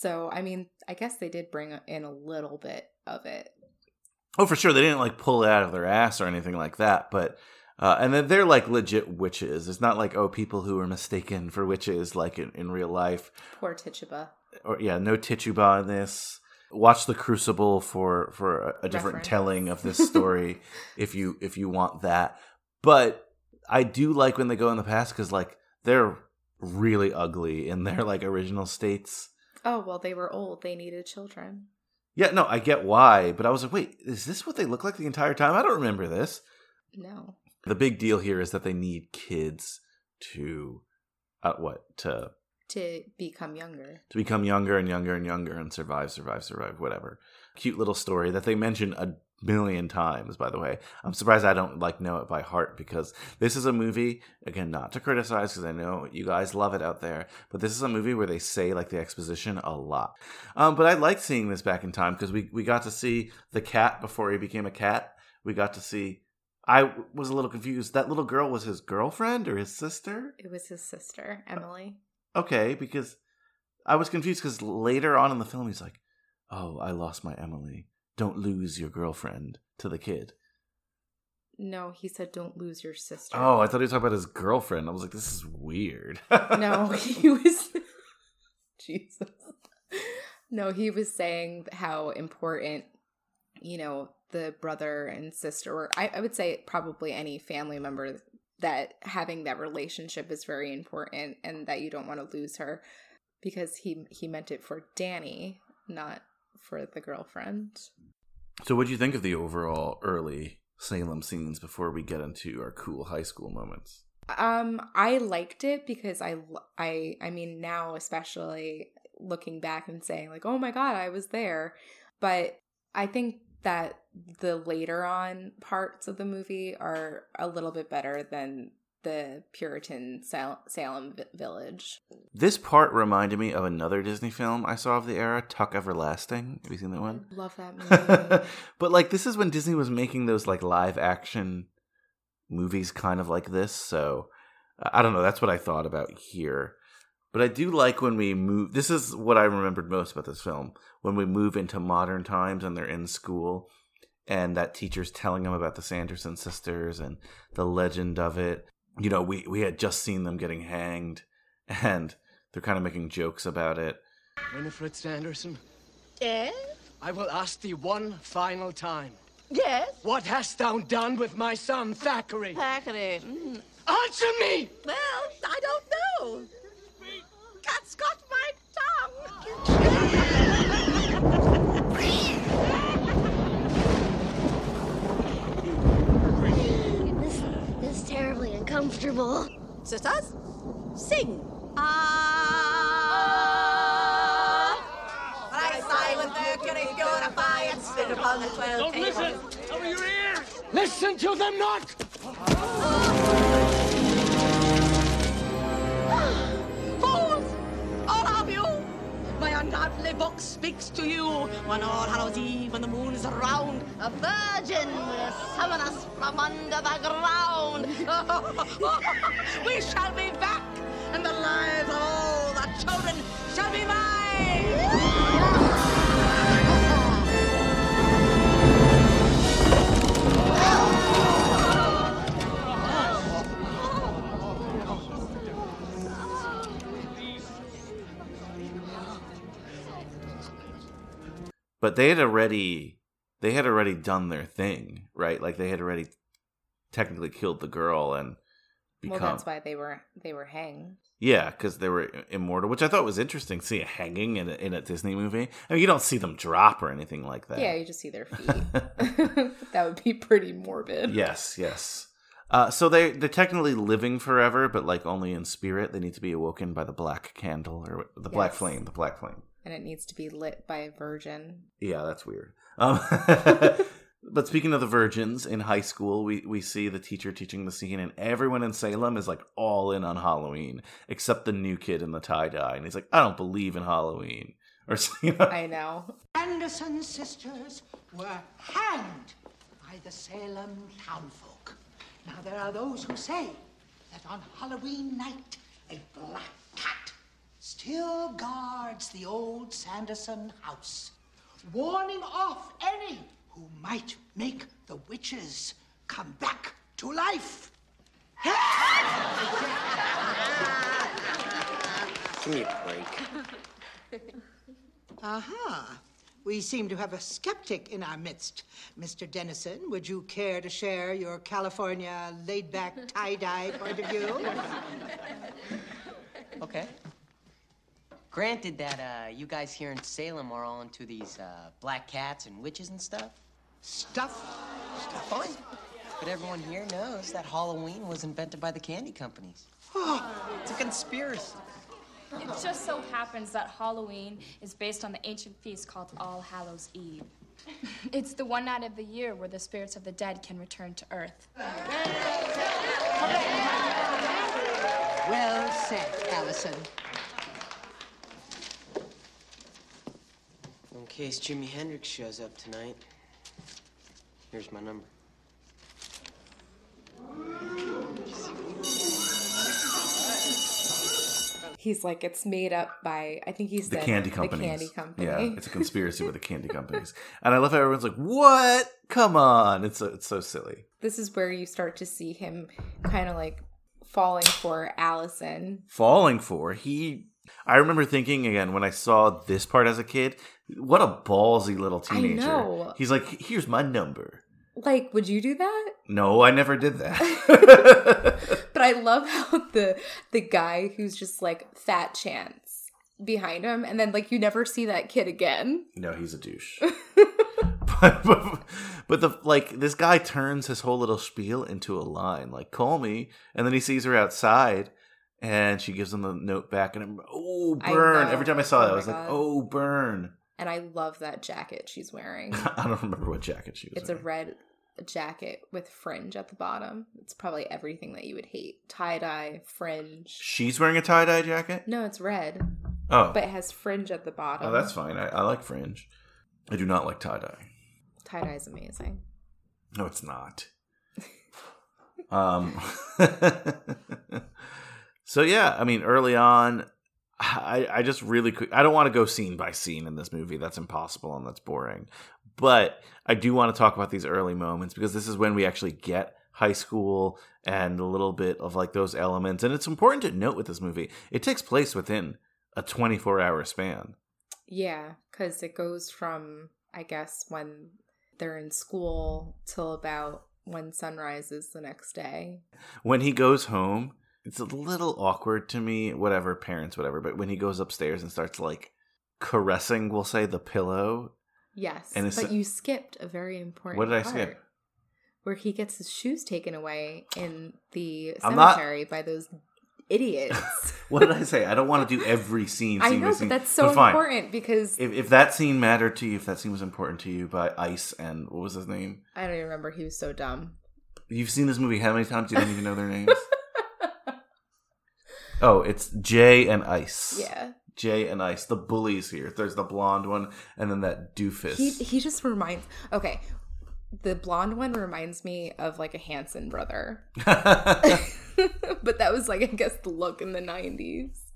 So I mean, I guess they did bring in a little bit of it. Oh, for sure, they didn't like pull it out of their ass or anything like that. But uh, and then they're like legit witches. It's not like oh, people who are mistaken for witches like in, in real life. Poor Tituba. Or yeah, no Tituba in this. Watch the Crucible for for a, a different Reference. telling of this [LAUGHS] story if you if you want that. But I do like when they go in the past because like they're really ugly in their like original states. Oh, well, they were old. They needed children. Yeah, no, I get why, but I was like, wait, is this what they look like the entire time? I don't remember this. No. The big deal here is that they need kids to, uh, what to To become younger. to become younger and younger and younger and survive, survive, survive, whatever. Cute little story that they mention a million times, by the way. I'm surprised I don't like know it by heart because this is a movie, again, not to criticize because I know you guys love it out there, but this is a movie where they say like the exposition a lot. Um, but I like seeing this back in time because we, we got to see the cat before he became a cat. We got to see. I was a little confused. That little girl was his girlfriend or his sister? It was his sister, Emily. Okay, because I was confused because later on in the film he's like, "Oh, I lost my Emily. Don't lose your girlfriend." To the kid. No, he said, don't lose your sister. Oh, I thought he was talking about his girlfriend. I was like, "This is weird." [LAUGHS] no, he was. [LAUGHS] Jesus. No, he was saying how important, you know, the brother and sister, or I, I would say probably any family member, that having that relationship is very important and that you don't want to lose her because he he meant it for Dani, not for the girlfriend. so, what do you think of the overall early Salem scenes before we get into our cool high school moments? Um, I liked it because I I I mean, now especially looking back and saying like, oh my god, I was there. But I think that the later on parts of the movie are a little bit better than the Puritan Sal- Salem vi- village. This part reminded me of another Disney film I saw of the era, Tuck Everlasting. Have you seen that one? Love that [LAUGHS] movie. but like this is when Disney was making those like live action movies kind of like this, so I don't know, that's what I thought about here. But I do like when we move this is what I remembered most about this film. When we move into modern times and they're in school and that teacher's telling them about the Sanderson sisters and the legend of it. You know, we we had just seen them getting hanged and they're kind of making jokes about it. Winifred Sanderson, Yes? I will ask thee one final time. Yes? What hast thou done with my son Thackeray? Thackeray. Mm. Answer me! Well, I don't know. Cat's got my tongue. This, this is terribly uncomfortable. Sisters, sing. Ah. I silent Mercury purify and spit upon the twelve tables. listen! Over your ears! Listen to them not! Fools! My ungodly book speaks to you. One All Hallows Eve when the moon is around, a virgin will summon us from under the ground. [LAUGHS] we shall be back, and the lives of all the children shall be mine. But they had already they had already done their thing right? Like they had already technically killed the girl and become Well, that's why they were they were hanged. yeah because they were immortal which i thought was interesting see a hanging in a, in a disney movie. I mean you don't see them drop or anything like that. Yeah, you just see their [LAUGHS] feet. [LAUGHS] that would be pretty morbid. yes yes. Uh, so they they're technically living forever but like only in spirit. They need to be awoken by the black candle or the black flame the black flame And it needs to be lit by a virgin. Yeah, that's weird. Um, [LAUGHS] but speaking of the virgins in high school, we, we see the teacher teaching the scene, and everyone in Salem is like all in on Halloween, except the new kid in the tie dye, and he's like, "I don't believe in Halloween," [LAUGHS] or you know, I know. Anderson sisters were hanged by the Salem townfolk. Now, there are those who say that on Halloween night, a black cat still guards the old Sanderson house, warning off any who might make the witches come back to life. Give me a break. Aha. we seem to have a skeptic in our midst. Mr. Dennison, would you care to share your California laid back tie dye point of view? [LAUGHS] Okay. Granted that uh, you guys here in Salem are all into these uh, black cats and witches and stuff. Stuff? Stuff fine. But everyone here knows that Halloween was invented by the candy companies. it's a conspiracy. It just so happens that Halloween is based on the ancient feast called All Hallows Eve. It's the one night of the year where the spirits of the dead can return to Earth. Well said, Allison. Case Jimi Hendrix shows up tonight, here's my number. He's like, it's made up by, I think he's The said candy The candy company. Yeah, it's a [LAUGHS] conspiracy with the candy companies. And I love how everyone's like, "What? Come on!" It's so, it's so silly. this is where you start to see him kind of like falling for Allison. Falling for he. I remember thinking again when I saw this part as a kid, what a ballsy little I teenager. know. He's like, "Here's my number." Like, would you do that? No, I never did that. [LAUGHS] [LAUGHS] But I love how the the guy who's just like fat chance behind him, and then like you never see that kid again. no, he's a douche. [LAUGHS] but, but, but the like this guy turns his whole little spiel into a line like call me and then he sees her outside and she gives him the note back and I'm, oh burn every time i saw Oh that i was like oh burn And I love that jacket she's wearing. [LAUGHS] i don't remember what jacket she was It's a red jacket with fringe at the bottom. It's probably everything that you would hate. Tie dye, fringe. she's wearing a tie-dye jacket No, it's red. Oh. But it has fringe at the bottom. oh that's fine I, I like fringe i do not like tie-dye Tie dye is amazing. no it's not [LAUGHS] um [LAUGHS] so yeah i mean early on [SIGHS] I, I just really could I don't want to go scene by scene in this movie. That's impossible and that's boring. But I do want to talk about these early moments because this is when we actually get high school and a little bit of like those elements. And it's important to note with this movie, it takes place within a 24 hour span. Yeah, because it goes from, I guess, when they're in school till about when sun rises the next day. When he goes home, it's a little awkward to me, whatever, parents, whatever, but when he goes upstairs and starts like caressing, we'll say, the pillow. Yes, And it's- but you skipped a very important What did I part, skip? Where he gets his shoes taken away in the I'm not- cemetery by those idiots. [LAUGHS] What did I say? I don't want to do every scene. [LAUGHS] I scene by know, scene. but that's so fine. important because If, if that scene mattered to you, if that scene was important to you by Ice and what was his name? I don't even remember. He was so dumb. You've seen this movie how many times? You don't even know their names. [LAUGHS] oh, it's Jay and Ice. Yeah. Jay and Ice, the bullies here. There's the blonde one, and then that doofus. He he just reminds. Okay, the blonde one reminds me of like a Hanson brother. [LAUGHS] [LAUGHS] but that was like I guess the look in the nineties.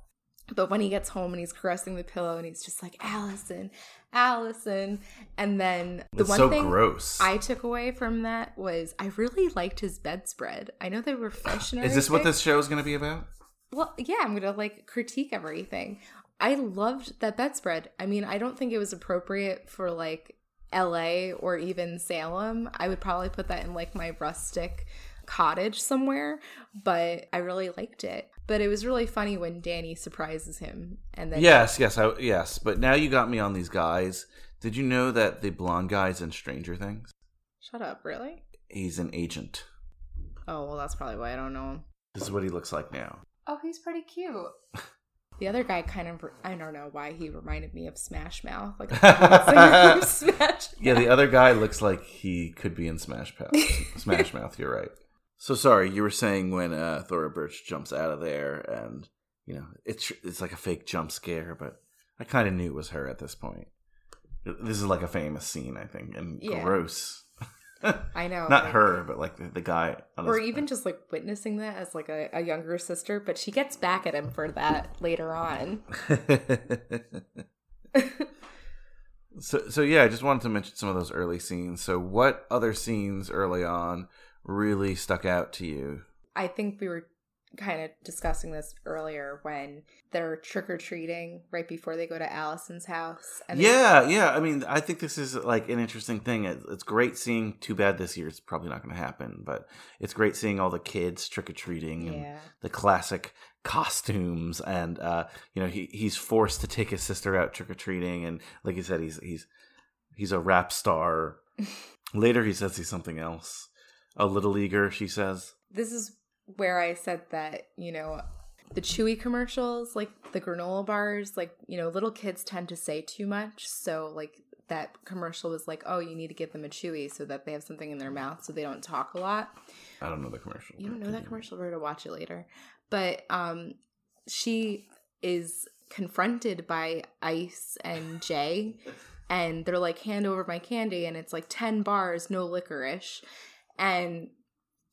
But when he gets home and he's caressing the pillow and he's just like Allison, Allison, and then the It's one so thing gross. I took away from that was I really liked his bedspread. I know they were fresh [SIGHS] and Is this what this show is going to be about? Well, yeah, I'm gonna like critique everything. I loved that bedspread. I mean, I don't think it was appropriate for like LA or even Salem. I would probably put that in like my rustic cottage somewhere, but I really liked it. But it was really funny when Dani surprises him and then Yes, yes, I, yes. But now you got me on these guys. Did you know that the blonde guy's in Stranger Things? Shut up, really? He's an agent. Oh, well that's probably why I don't know him. This is what he looks like now. Oh, he's pretty cute. [LAUGHS] The other guy kind of, I don't know why he reminded me of Smash Mouth. Like, the singer from Smash Yeah, the other guy looks like he could be in Smash Mouth. [LAUGHS] Smash Mouth, you're right. So sorry, you were saying when uh, Thora Birch jumps out of there, and you know it's it's like a fake jump scare, but I kind of knew it was her at this point. This is like a famous scene, I think, and Yeah. gross. [LAUGHS] I know. Not like- her, but like the, the guy. On or even just like witnessing that as like a, a younger sister but she gets back at him for that later on [LAUGHS] [LAUGHS] so so yeah, I just wanted to mention some of those early scenes. So what other scenes early on really stuck out to you? i think we were kind of discussing this earlier when they're trick or treating right before they go to Allison's house. yeah, yeah. I mean, I think this is like an interesting thing. It, it's great seeing. Too bad this year it's probably not going to happen, but it's great seeing all the kids trick or treating and Yeah. the classic costumes. And uh, you know, he he's forced to take his sister out trick or treating, and like you said, he's he's he's a rap star. [LAUGHS] Later, he says he's something else. A little leaguer, she says. this is where I said that, you know, the Chewy commercials, like the granola bars, like, you know, little kids tend to say too much. So, like, that commercial was like, oh, you need to give them a Chewy so that they have something in their mouth so they don't talk a lot. I don't know the commercial. You don't know that commercial? We're going to watch it later. But um, she is confronted by Ice and Jay, and they're like, hand over my candy, and it's like 10 bars, no licorice. And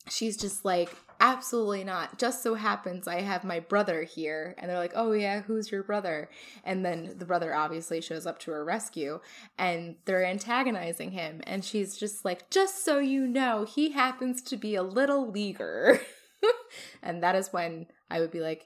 she's just like, absolutely not. Just so happens I have my brother here. And they're like, oh, yeah, who's your brother? And then the brother obviously shows up to her rescue and they're antagonizing him. And she's just like, just so you know, he happens to be a little leaguer. [LAUGHS] and that is when I would be like,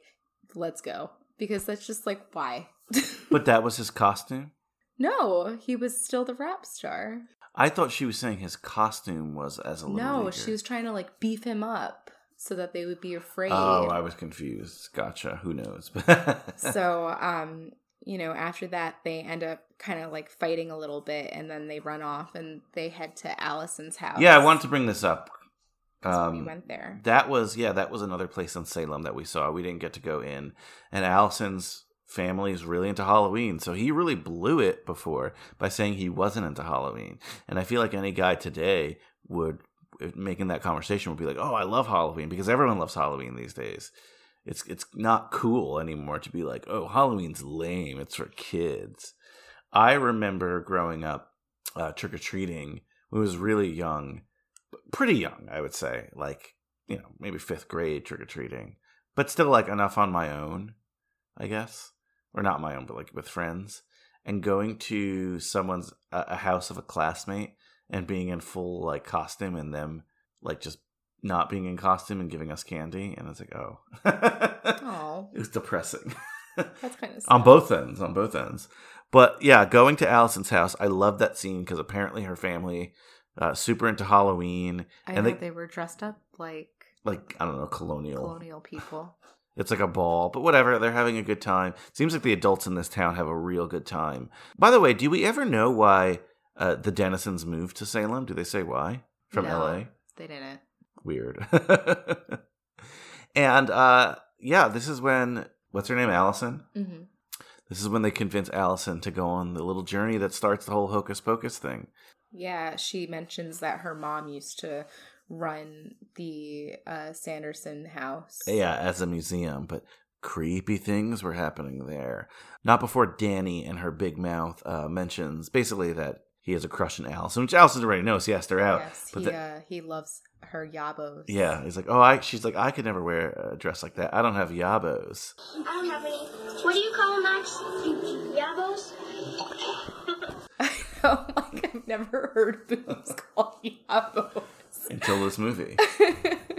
let's go. Because that's just like, why? [LAUGHS] But that was his costume. no, he was still the rap star. I thought she was saying his costume was as a little No, leaguer. she was trying to like beef him up so that they would be afraid. Oh, I was confused. Gotcha. Who knows? [LAUGHS] so um you know after that they end up kind of like fighting a little bit and then they run off and they head to allison's house yeah, I wanted to bring this up. Um, we went there That was yeah, that was another place in Salem that we saw. We didn't get to go in, and Allison's family is really into Halloween, so he really blew it before by saying he wasn't into Halloween. And I feel like any guy today would making that conversation would be like, "Oh, I love Halloween," because everyone loves Halloween these days. It's it's not cool anymore to be like, "Oh, Halloween's lame. It's for kids." I remember growing up uh, trick or treating when I was really young, pretty young, I would say, like you know maybe fifth grade trick or treating, but still like enough on my own, I guess, or not my own, but like with friends, and going to someone's a, a house of a classmate and being in full like costume and them like just not being in costume and giving us candy and it's like oh [LAUGHS] it was depressing [LAUGHS] that's kind of on both ends on both ends but yeah going to allison's house i love that scene because apparently her family uh, super into halloween i and they they were dressed up like like i don't know colonial colonial people [LAUGHS] it's like a ball, but whatever. They're having a good time. Seems like the adults in this town have a real good time. By the way, do we ever know why uh, the Dennisons moved to Salem? Do they say why from No, LA? they didn't Weird. [LAUGHS] and uh, yeah, this is when what's her name, Allison. Mhm. This is when they convince Allison to go on the little journey that starts the whole hocus pocus thing. yeah she mentions that her mom used to run the uh sanderson house Yeah, as a museum, but creepy things were happening there. Not before Dani and her big mouth uh, mentions basically that he has a crush on Allison, which Allison already knows. He asked her out. yes but he the- uh he loves her yabos yeah, he's like, oh, I. She's like, I could never wear a dress like that. I don't have yabos. I don't have any. What do you call them, Max? Yabos? [LAUGHS] oh my! like i've never heard boobs [LAUGHS] called yabos Until this movie,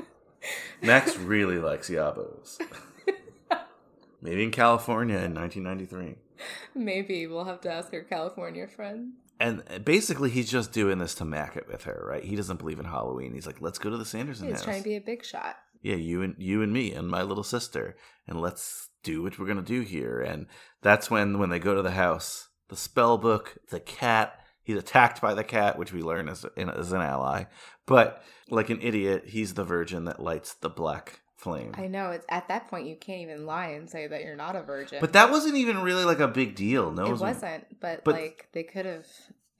[LAUGHS] Max really likes yabos. Maybe in California in 1993. maybe we'll have to ask our california friend And uh, basically, he's just doing this to mac it with her, right? He doesn't believe in Halloween. He's like, let's go to the Sanderson he's house. trying to be a big shot yeah, you and you and me and my little sister, and let's do what we're gonna do here. And that's when when they go to the house, the spell book, the cat. He's attacked by the cat, which we learn as as an ally. But like an idiot, he's the virgin that lights the black flame. I know it's at that point you can't even lie and say that you're not a virgin. But that wasn't even really like a big deal. No, it wasn't. But, but- like they could have,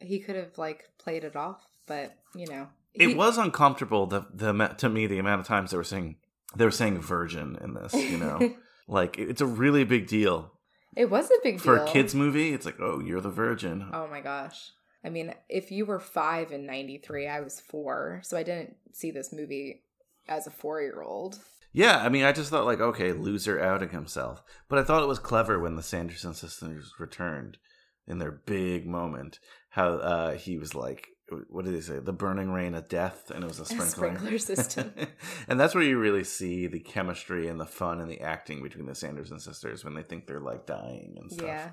he could have like played it off. But you know, It he- was uncomfortable. The the to me the amount of times they were saying they were saying virgin in this. You know, [LAUGHS] like it's a really big deal It was a big for a kids movie. It's like, oh, you're the virgin. Oh my gosh. I mean, if you were five in '93, I was four, so I didn't see this movie as a four-year-old. Yeah, I mean, I just thought like, okay, loser outing himself. But I thought it was clever when the Sanderson sisters returned in their big moment. How uh, he was like, what did they say? The burning rain of death, and it was a sprinkler, sprinkler system. [LAUGHS] and that's where you really see the chemistry and the fun and the acting between the Sanderson sisters when they think they're like dying and stuff. Yeah.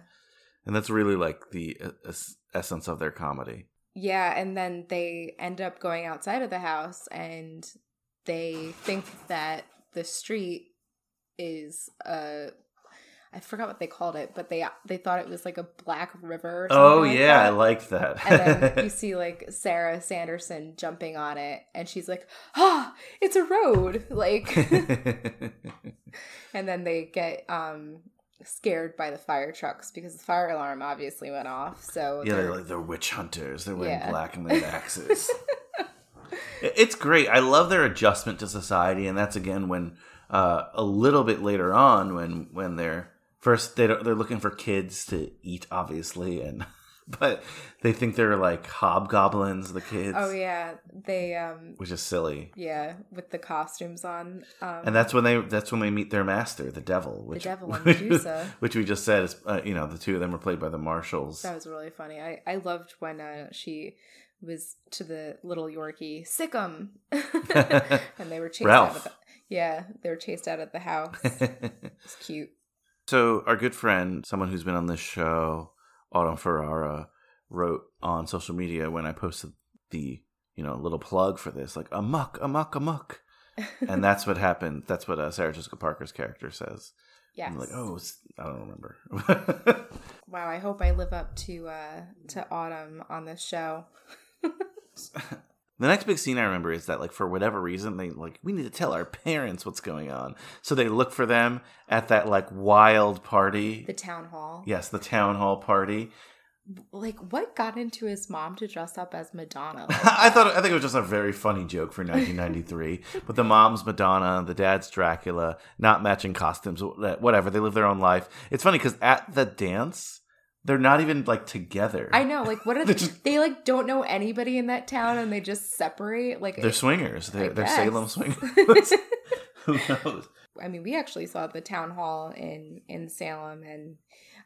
And that's really like the uh, essence of their comedy. Yeah, and then they end up going outside of the house and they think that the street is uh I forgot what they called it, but they they thought it was like a black river. Oh like yeah, I like that. and then [LAUGHS] you see like Sarah Sanderson jumping on it, and she's like, "Ah, it's a road!" [LAUGHS] Like, [LAUGHS] and then they get um scared by the fire trucks because the fire alarm obviously went off. So yeah, they're- they're like they're witch hunters. They're wearing Yeah. black and they have axes. It- it's great. I love their adjustment to society, and that's again when uh, a little bit later on when when they're first they don't, they're looking for kids to eat, obviously, and [LAUGHS] but they think they're like hobgoblins, the kids, oh yeah, they um which is silly. yeah with the costumes on. Um, And that's when they that's when they meet their master, the devil, which devil and [LAUGHS] Medusa. which we just said is uh, you know the two of them were played by the Marshalls. That was really funny. I, I loved when uh, she was to the little Yorkie, sick 'em. [LAUGHS] and they were chased out of Ralph. the Yeah, they were chased out of the house. [LAUGHS] it's cute. So our good friend, someone who's been on this show, Autumn Ferrara, wrote on social media when I posted the you know little plug for this, like amok, amok, amok, and [LAUGHS] that's what happened. That's what uh, Sarah Jessica Parker's character says. Yeah, I'm like, oh, I don't remember. Wow, I hope I live up to uh to Autumn on this show. [LAUGHS] The next big scene I remember is that, like, for whatever reason, they like we need to tell our parents what's going on, so they look for them at that like wild party. The town hall. Yes, the town hall party. Like what got into his mom to dress up as Madonna? [LAUGHS] I thought I think it was just a very funny joke for 1993. [LAUGHS] but the mom's Madonna, the dad's Dracula, not matching costumes, whatever. They live their own life. It's funny because at the dance, they're not even like together. I know, like what are [LAUGHS] they? They like don't know anybody in that town, and they just separate. Like They're swingers. They're, they're. Salem [LAUGHS] swingers. [LAUGHS] Who knows? I mean, we actually saw the town hall in in Salem, and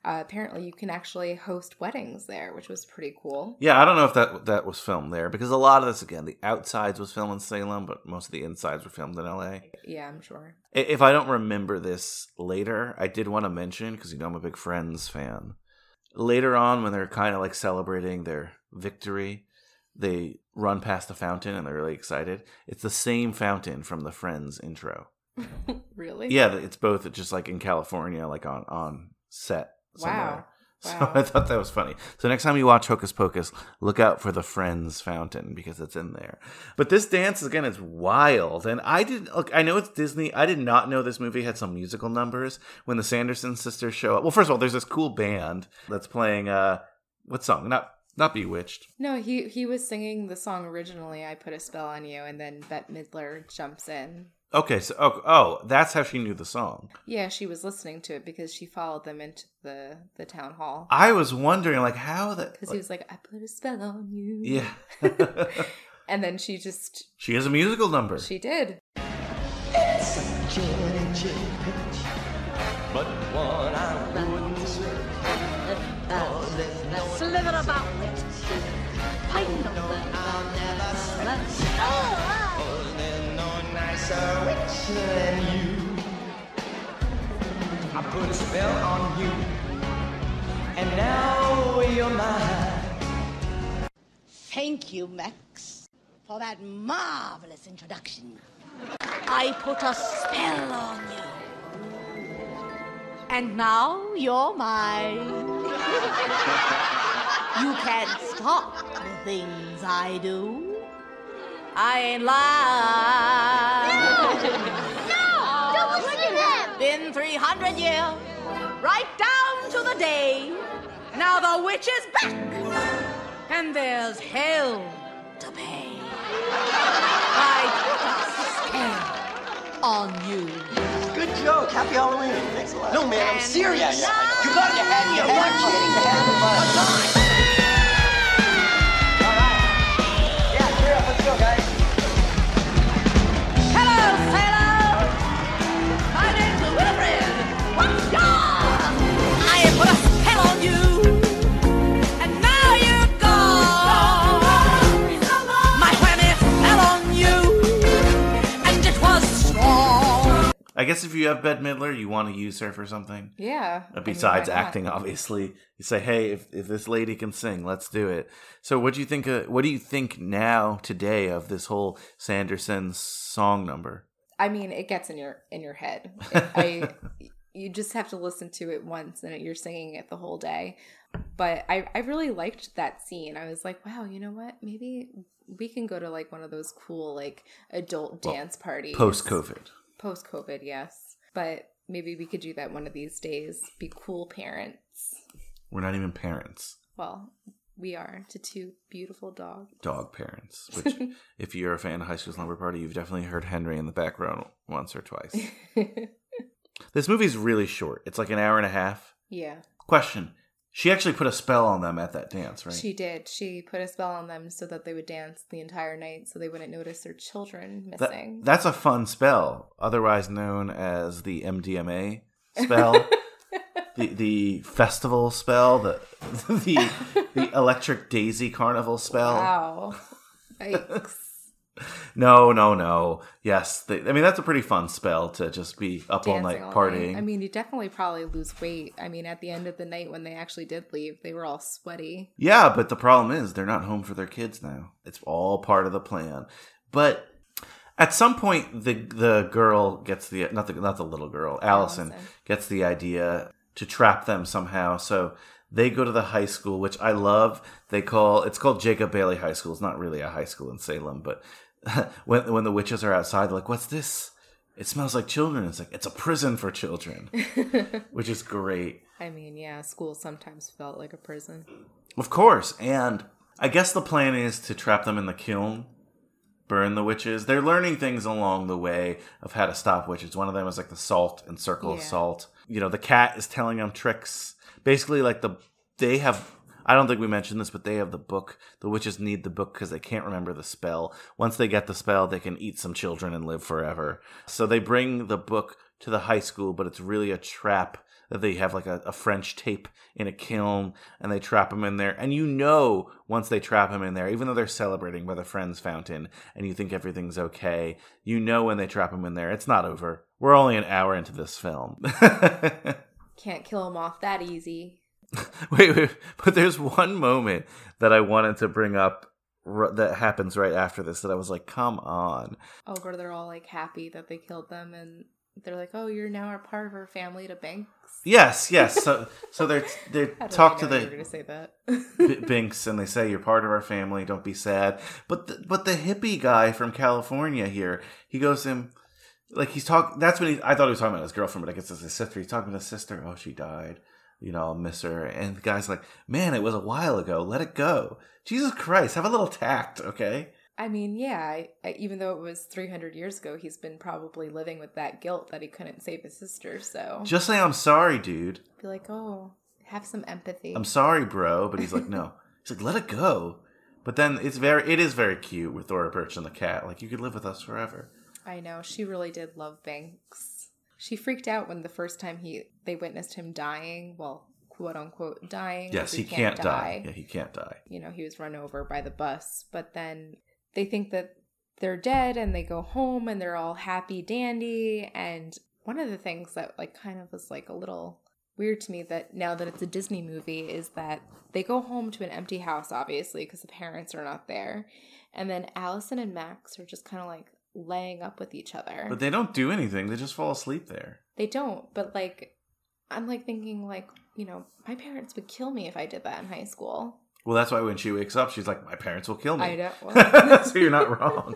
uh, apparently you can actually host weddings there, which was pretty cool. Yeah, I don't know if that that was filmed there because a lot of this again, the outsides was filmed in Salem, but most of the insides were filmed in LA. Yeah, I'm sure. If I don't remember this later, I did want to mention because you know I'm a big Friends fan. Later on, when they're kind of like celebrating their victory, they run past the fountain and they're really excited. It's the same fountain from the Friends intro. [LAUGHS] Really? Yeah, it's both just like in California, like on on set. Somewhere. Wow. So [LAUGHS] I thought that was funny. So next time you watch Hocus Pocus, look out for the Friends fountain because it's in there. But this dance again is wild, and I didn't look. I know it's Disney. I did not know this movie had some musical numbers when the Sanderson sisters show up. Well, first of all, there's this cool band that's playing. uh What song? Not not Bewitched. No, he he was singing the song originally. I put a spell on you, and then Bette Midler jumps in. Okay, so oh, oh, that's how she knew the song. Yeah, she was listening to it because she followed them into the the town hall. I was wondering, like, how that. Because he was like, "I put a spell on you." Yeah. [LAUGHS] and then she just she has a musical number. she did. I put a spell on you, and now you're mine. Thank you, Max, for that marvelous introduction. I put a spell on you. And now you're mine. [LAUGHS] you can't stop the things I do. I ain't lying. [LAUGHS] 300 years, right down to the day. Now the witch is back, and there's hell to pay. I spell on you. Good joke. Happy Halloween. Thanks a lot. No, man, I'm serious. Yeah, yeah, I know. You got your head, your head, kidding, you had fun. All right. Yeah, cheer up. Let's go, guys. Guess if you have Bette Midler, you want to use her for something. Yeah. Uh, I mean, Besides acting, obviously, you say, "Hey, if, if this lady can sing, let's do it." So, what do you think? Of, what do you think now today of this whole Sanderson song number? I mean, it gets in your in your head. It- [LAUGHS] I you just have to listen to it once and you're singing it the whole day. But I I really liked that scene. I was like, wow, you know what? Maybe we can go to like one of those cool like adult dance parties. Post COVID. Post COVID, yes. But maybe we could do that one of these days. Be cool parents. We're not even parents, Well, we are to two beautiful dogs. dog parents. Which, [LAUGHS] if you're a fan of High School Slumber Party, you've definitely heard Henry in the background once or twice. [LAUGHS] this movie's really short. It's like an hour and a half. yeah. Question: She actually put a spell on them at that dance, right? She did. She put a spell on them so that they would dance the entire night so they wouldn't notice their children That- missing. that's a fun spell, otherwise known as the MDMA spell, [LAUGHS] the the festival spell, the [LAUGHS] the the Electric Daisy Carnival spell. Wow. Yikes. No, no, no. Yes, they, I mean that's a pretty fun spell to just be up all night Dancing all partying. night. I mean, you definitely probably lose weight. I mean, at the end of the night when they actually did leave, they were all sweaty. Yeah, but the problem is they're not home for their kids now. It's all part of the plan. But at some point, the the girl gets the not the not the little girl, Allison, Allison. gets the idea to trap them somehow. So they go to the high school, which I love. They call it's called Jacob Bailey High School. It's not really a high school in Salem, but [LAUGHS] when when the witches are outside, they're like, "What's this?" It smells like children. It's like it's a prison for children, [LAUGHS] which is great. I mean, yeah, school sometimes felt like a prison. Of course, and I guess the plan is to trap them in the kiln, burn the witches. They're learning things along the way of how to stop witches. One of them is like the salt and circle of salt. You know, the cat is telling them tricks. Basically, like the they have. I don't think we mentioned this, but they have the book. The witches need the book because they can't remember the spell. Once they get the spell, they can eat some children and live forever. So they bring the book to the high school, but it's really a trap that they have like a, a French tape in a kiln and they trap him in there. And you know, once they trap him in there, even though they're celebrating by the Friends Fountain and you think everything's okay, you know when they trap him in there, it's not over. We're only an hour into this film. [LAUGHS] Can't kill them off that easy. [LAUGHS] wait, wait, but there's one moment that I wanted to bring up r- that happens right after this that I was like, come on. Oh, where they're all like happy that they killed them and they're like, oh, you're now a part of our family to Binks. Yes, yes. So, so they're they [LAUGHS] talk to the gonna say that. B- [LAUGHS] Binks and they say you're part of our family. Don't be sad. But the, but the hippie guy from California here, he goes to him like he's talking. That's when he. I thought he was talking about his girlfriend, but I guess it's his sister. He's talking to his sister. Oh, she died. You know, I'll miss her. And the guy's like, man, it was a while ago. Let it go. Jesus Christ, have a little tact, okay? I mean, yeah, I, I, even though it was 300 years ago, he's been probably living with that guilt that he couldn't save his sister. So Just say I'm sorry, dude. be like, oh, have some empathy. I'm sorry, bro. But he's like, no. He's like, let it go. But then it's very, it is very cute with Thora Birch and the cat. Like you could live with us forever. I know she really did love Binks. She freaked out when the first time he they witnessed him dying. Well, quote unquote dying. Yes, he, can't, die. Yeah, he can't die. you know, he was run over by the bus. But then they think that they're dead and they go home and they're all happy dandy. And one of the things that like kind of was like a little weird to me that now that it's a Disney movie is that they go home to an empty house, obviously, because the parents are not there. And then Allison and Max are just kind of like laying up with each other. But they don't do anything. They just fall asleep there. They don't, but like I'm like thinking like, you know, my parents would kill me if I did that in high school. Well, that's why when she wakes up, she's like, "My parents will kill me." I. [LAUGHS] Well- so you're not wrong.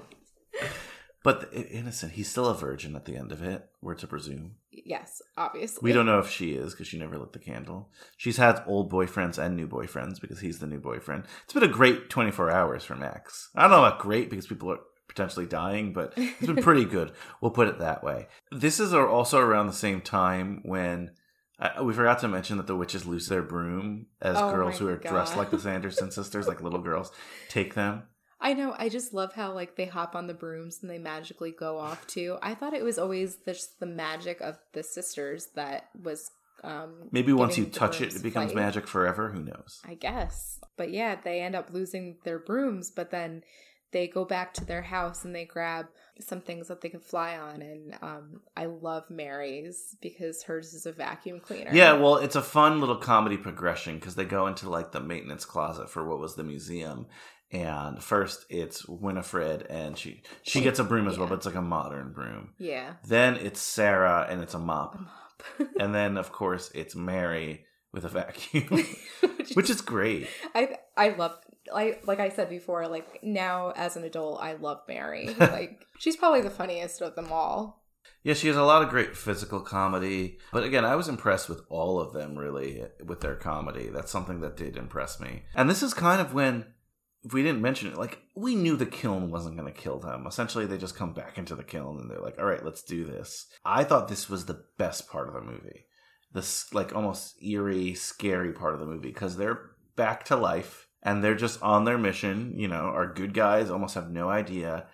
But the- innocent, he's still a virgin at the end of it. We're to presume. Yes, obviously. We don't know if she is because she never lit the candle. She's had old boyfriends and new boyfriends because he's the new boyfriend. It's been a great 24 hours for Max. I don't know about great because people are potentially dying, but [LAUGHS] it's been pretty good. We'll put it that way. This is also around the same time when uh, we forgot to mention that the witches lose their broom as Oh girls who are dressed like the Sanderson sisters, like little girls, take them. I know. I just love how like they hop on the brooms and they magically go off too. I thought it was always just the magic of the sisters that was um Maybe once you touch it, it becomes magic forever. Who knows? I guess. But yeah, they end up losing their brooms, but then they go back to their house and they grab some things that they can fly on. And um, I love Mary's because hers is a vacuum cleaner. Yeah, well, it's a fun little comedy progression because they go into like the maintenance closet for what was the museum. And first it's Winifred and she she gets a broom as well, but it's like a modern broom. Yeah. Then it's Sarah and it's a mop. [LAUGHS] and then of course it's Mary with a vacuum. [LAUGHS] Which is great. I I love I like I said before, like now as an adult, I love Mary. [LAUGHS] like she's probably the funniest of them all. Yeah, she has a lot of great physical comedy. But again, I was impressed with all of them really with their comedy. That's something that did impress me. And this is kind of when if we didn't mention it, like we knew the kiln wasn't going to kill them. Essentially, they just come back into the kiln and they're like, "All right, let's do this." I thought this was the best part of the movie, this like almost eerie, scary part of the movie because they're back to life and they're just on their mission. You know, our good guys almost have no idea,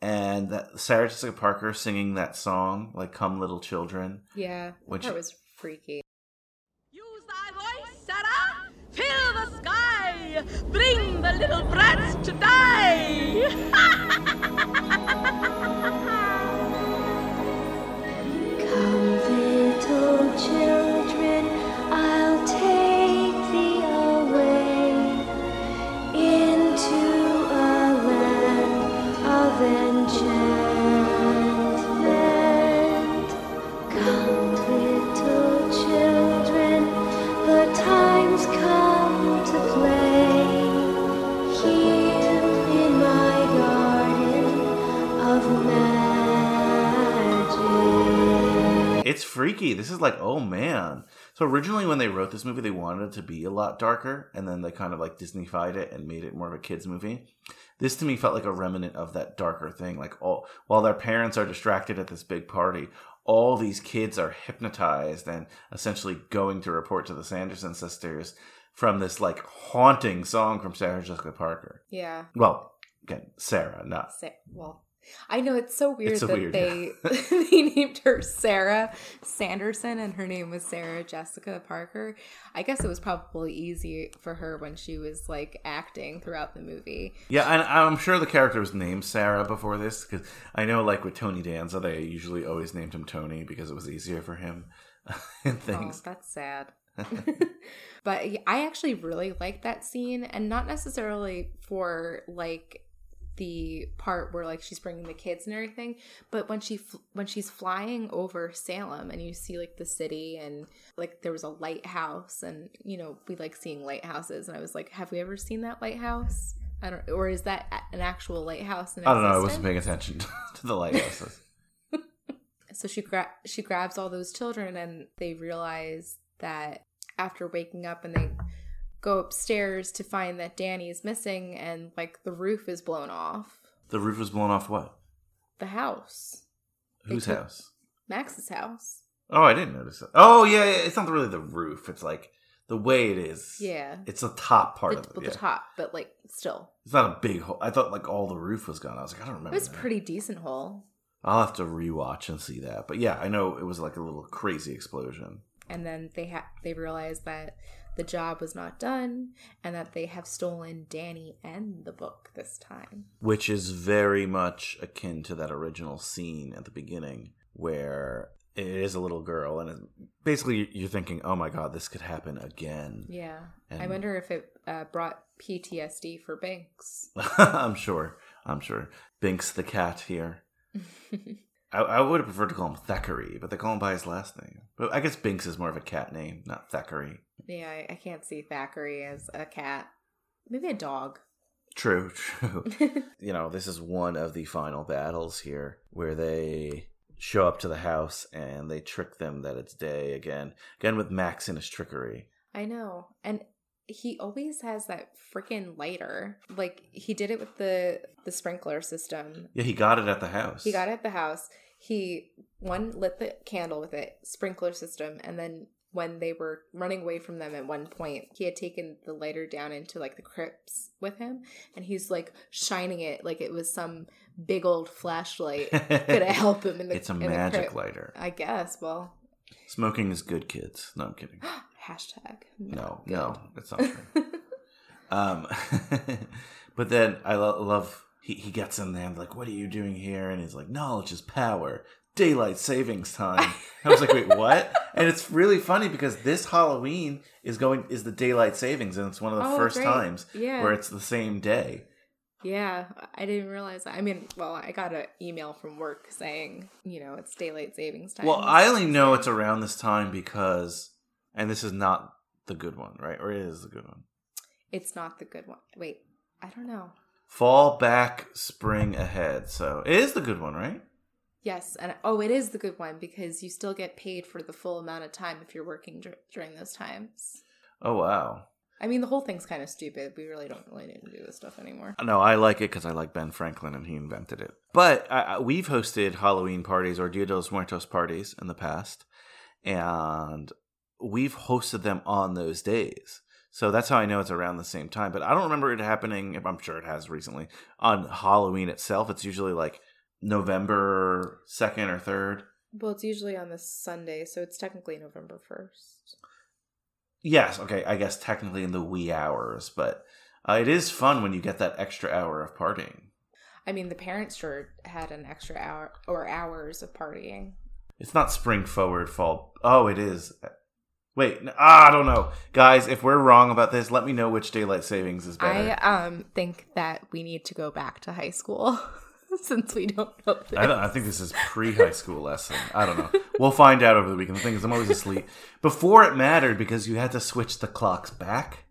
and that Sarah Jessica Parker singing that song, like "Come Little Children." Yeah, Which- that was freaky. Use thy voice, Sarah, fill the sky, bring the little brats to die. [LAUGHS] Come, little children, is like, oh man. So originally when they wrote this movie, they wanted it to be a lot darker, and then they kind of like Disneyfied it and made it more of a kids movie. This to me felt like a remnant of that darker thing. Like all while their parents are distracted at this big party, all these kids are hypnotized and essentially going to report to the Sanderson sisters from this like haunting song from Sarah Jessica Parker. Yeah. Well, again, Sarah, not Sa- well, I know it's so weird It's so that weird, they [LAUGHS] they named her Sarah Sanderson and her name was Sarah Jessica Parker. I guess it was probably easy for her when she was like acting throughout the movie. Yeah, and I'm sure the character was named Sarah before this because I know, like with Tony Danza, they usually always named him Tony because it was easier for him [LAUGHS] and Oh, things. that's sad. [LAUGHS] but I actually really like that scene, and not necessarily for like the part where like she's bringing the kids and everything, but when she fl- when she's flying over Salem and you see like the city and like there was a lighthouse and you know we like seeing lighthouses and I was like, have we ever seen that lighthouse? I don't, or is that an actual lighthouse? In I don't know. I wasn't paying attention [LAUGHS] to the lighthouses. [LAUGHS] so she gra- she grabs all those children and they realize that after waking up and they go upstairs to find that Dani is missing and like the roof is blown off the roof was blown off. What? the house Whose took- house? Max's house Oh, I didn't notice that. Oh, yeah, yeah, it's not really the roof. It's like the way it is. Yeah. It's the top part the, of it. well, yeah. the top but like still It's not a big hole. I thought like all the roof was gone. I was like, I don't remember. it was that. pretty decent hole I'll have to rewatch and see that. But yeah, I know it was like a little crazy explosion. and then they ha- they realize that the job was not done and that they have stolen Dani and the book this time. Which is very much akin to that original scene at the beginning where it is a little girl and basically you're thinking oh my god this could happen again. Yeah. I wonder if it uh, brought PTSD for Binks [LAUGHS] i'm sure. I'm sure. Binks the cat here. [LAUGHS] I, I would have preferred to call him thackeray but they call him by his last name. But i guess binks is more of a cat name not thackeray Yeah, I, I can't see Thackeray as a cat. Maybe a dog. True, [LAUGHS] true. [LAUGHS] you know, this is one of the final battles here where they show up to the house and they trick them that it's day again. Again with Max and his trickery. I know. And he always has that freaking lighter. Like he did it with the the sprinkler system. Yeah, he got it at the house. He got it at the house. He one lit the candle with it, sprinkler system, and then when they were running away from them at one point, he had taken the lighter down into like the crypts with him, and he's like shining it like it was some big old flashlight [LAUGHS] gonna help him in the. It's a magic lighter. I guess. Well, Smoking is good, kids. No, I'm kidding. [GASPS] hashtag. No, no, it's not true. [LAUGHS] um, [LAUGHS] but then I lo- love he, he gets in there and like, what are you doing here? And he's like, knowledge is power. Daylight savings time. I was like, wait, [LAUGHS] what? And it's really funny because this Halloween is going is the daylight savings, and it's one of the Oh, first great. times Yeah. where it's the same day. Yeah, I didn't realize that. I mean, well, I got an email from work saying, you know, it's daylight savings time. Well, I only know it's around this time because, and this is not the good one, right? Or it is the good one. It's not the good one. Wait, I don't know. Fall back, spring ahead. So it is the good one, right? Yes, and oh, it is the good one because you still get paid for the full amount of time if you're working dur- during those times. Oh wow. I mean, the whole thing's kind of stupid. We really don't really need to do this stuff anymore. No, I like it because I like Ben Franklin and he invented it. But I, I- we've hosted Halloween parties or Dia de los Muertos parties in the past, and we've hosted them on those days. So that's how I know it's around the same time. But I don't remember it happening. If I'm sure it has recently on Halloween itself. It's usually like November second or third. Well, it's usually on the Sunday, so it's technically November first. Yes, okay. I guess technically in the wee hours, but uh, it is fun when you get that extra hour of partying. I mean, the parents sure had an extra hour or hours of partying. It's not spring forward, fall. Oh, it is. Wait, ah, I don't know, guys. If we're wrong about this, let me know which daylight savings is better. I um think that we need to go back to high school [LAUGHS] [LAUGHS] since we don't know. This. I, don't, I think this is pre-high school lesson. I don't know. We'll find out over the weekend. The thing is, I'm always asleep. Before it mattered because you had to switch the clocks back.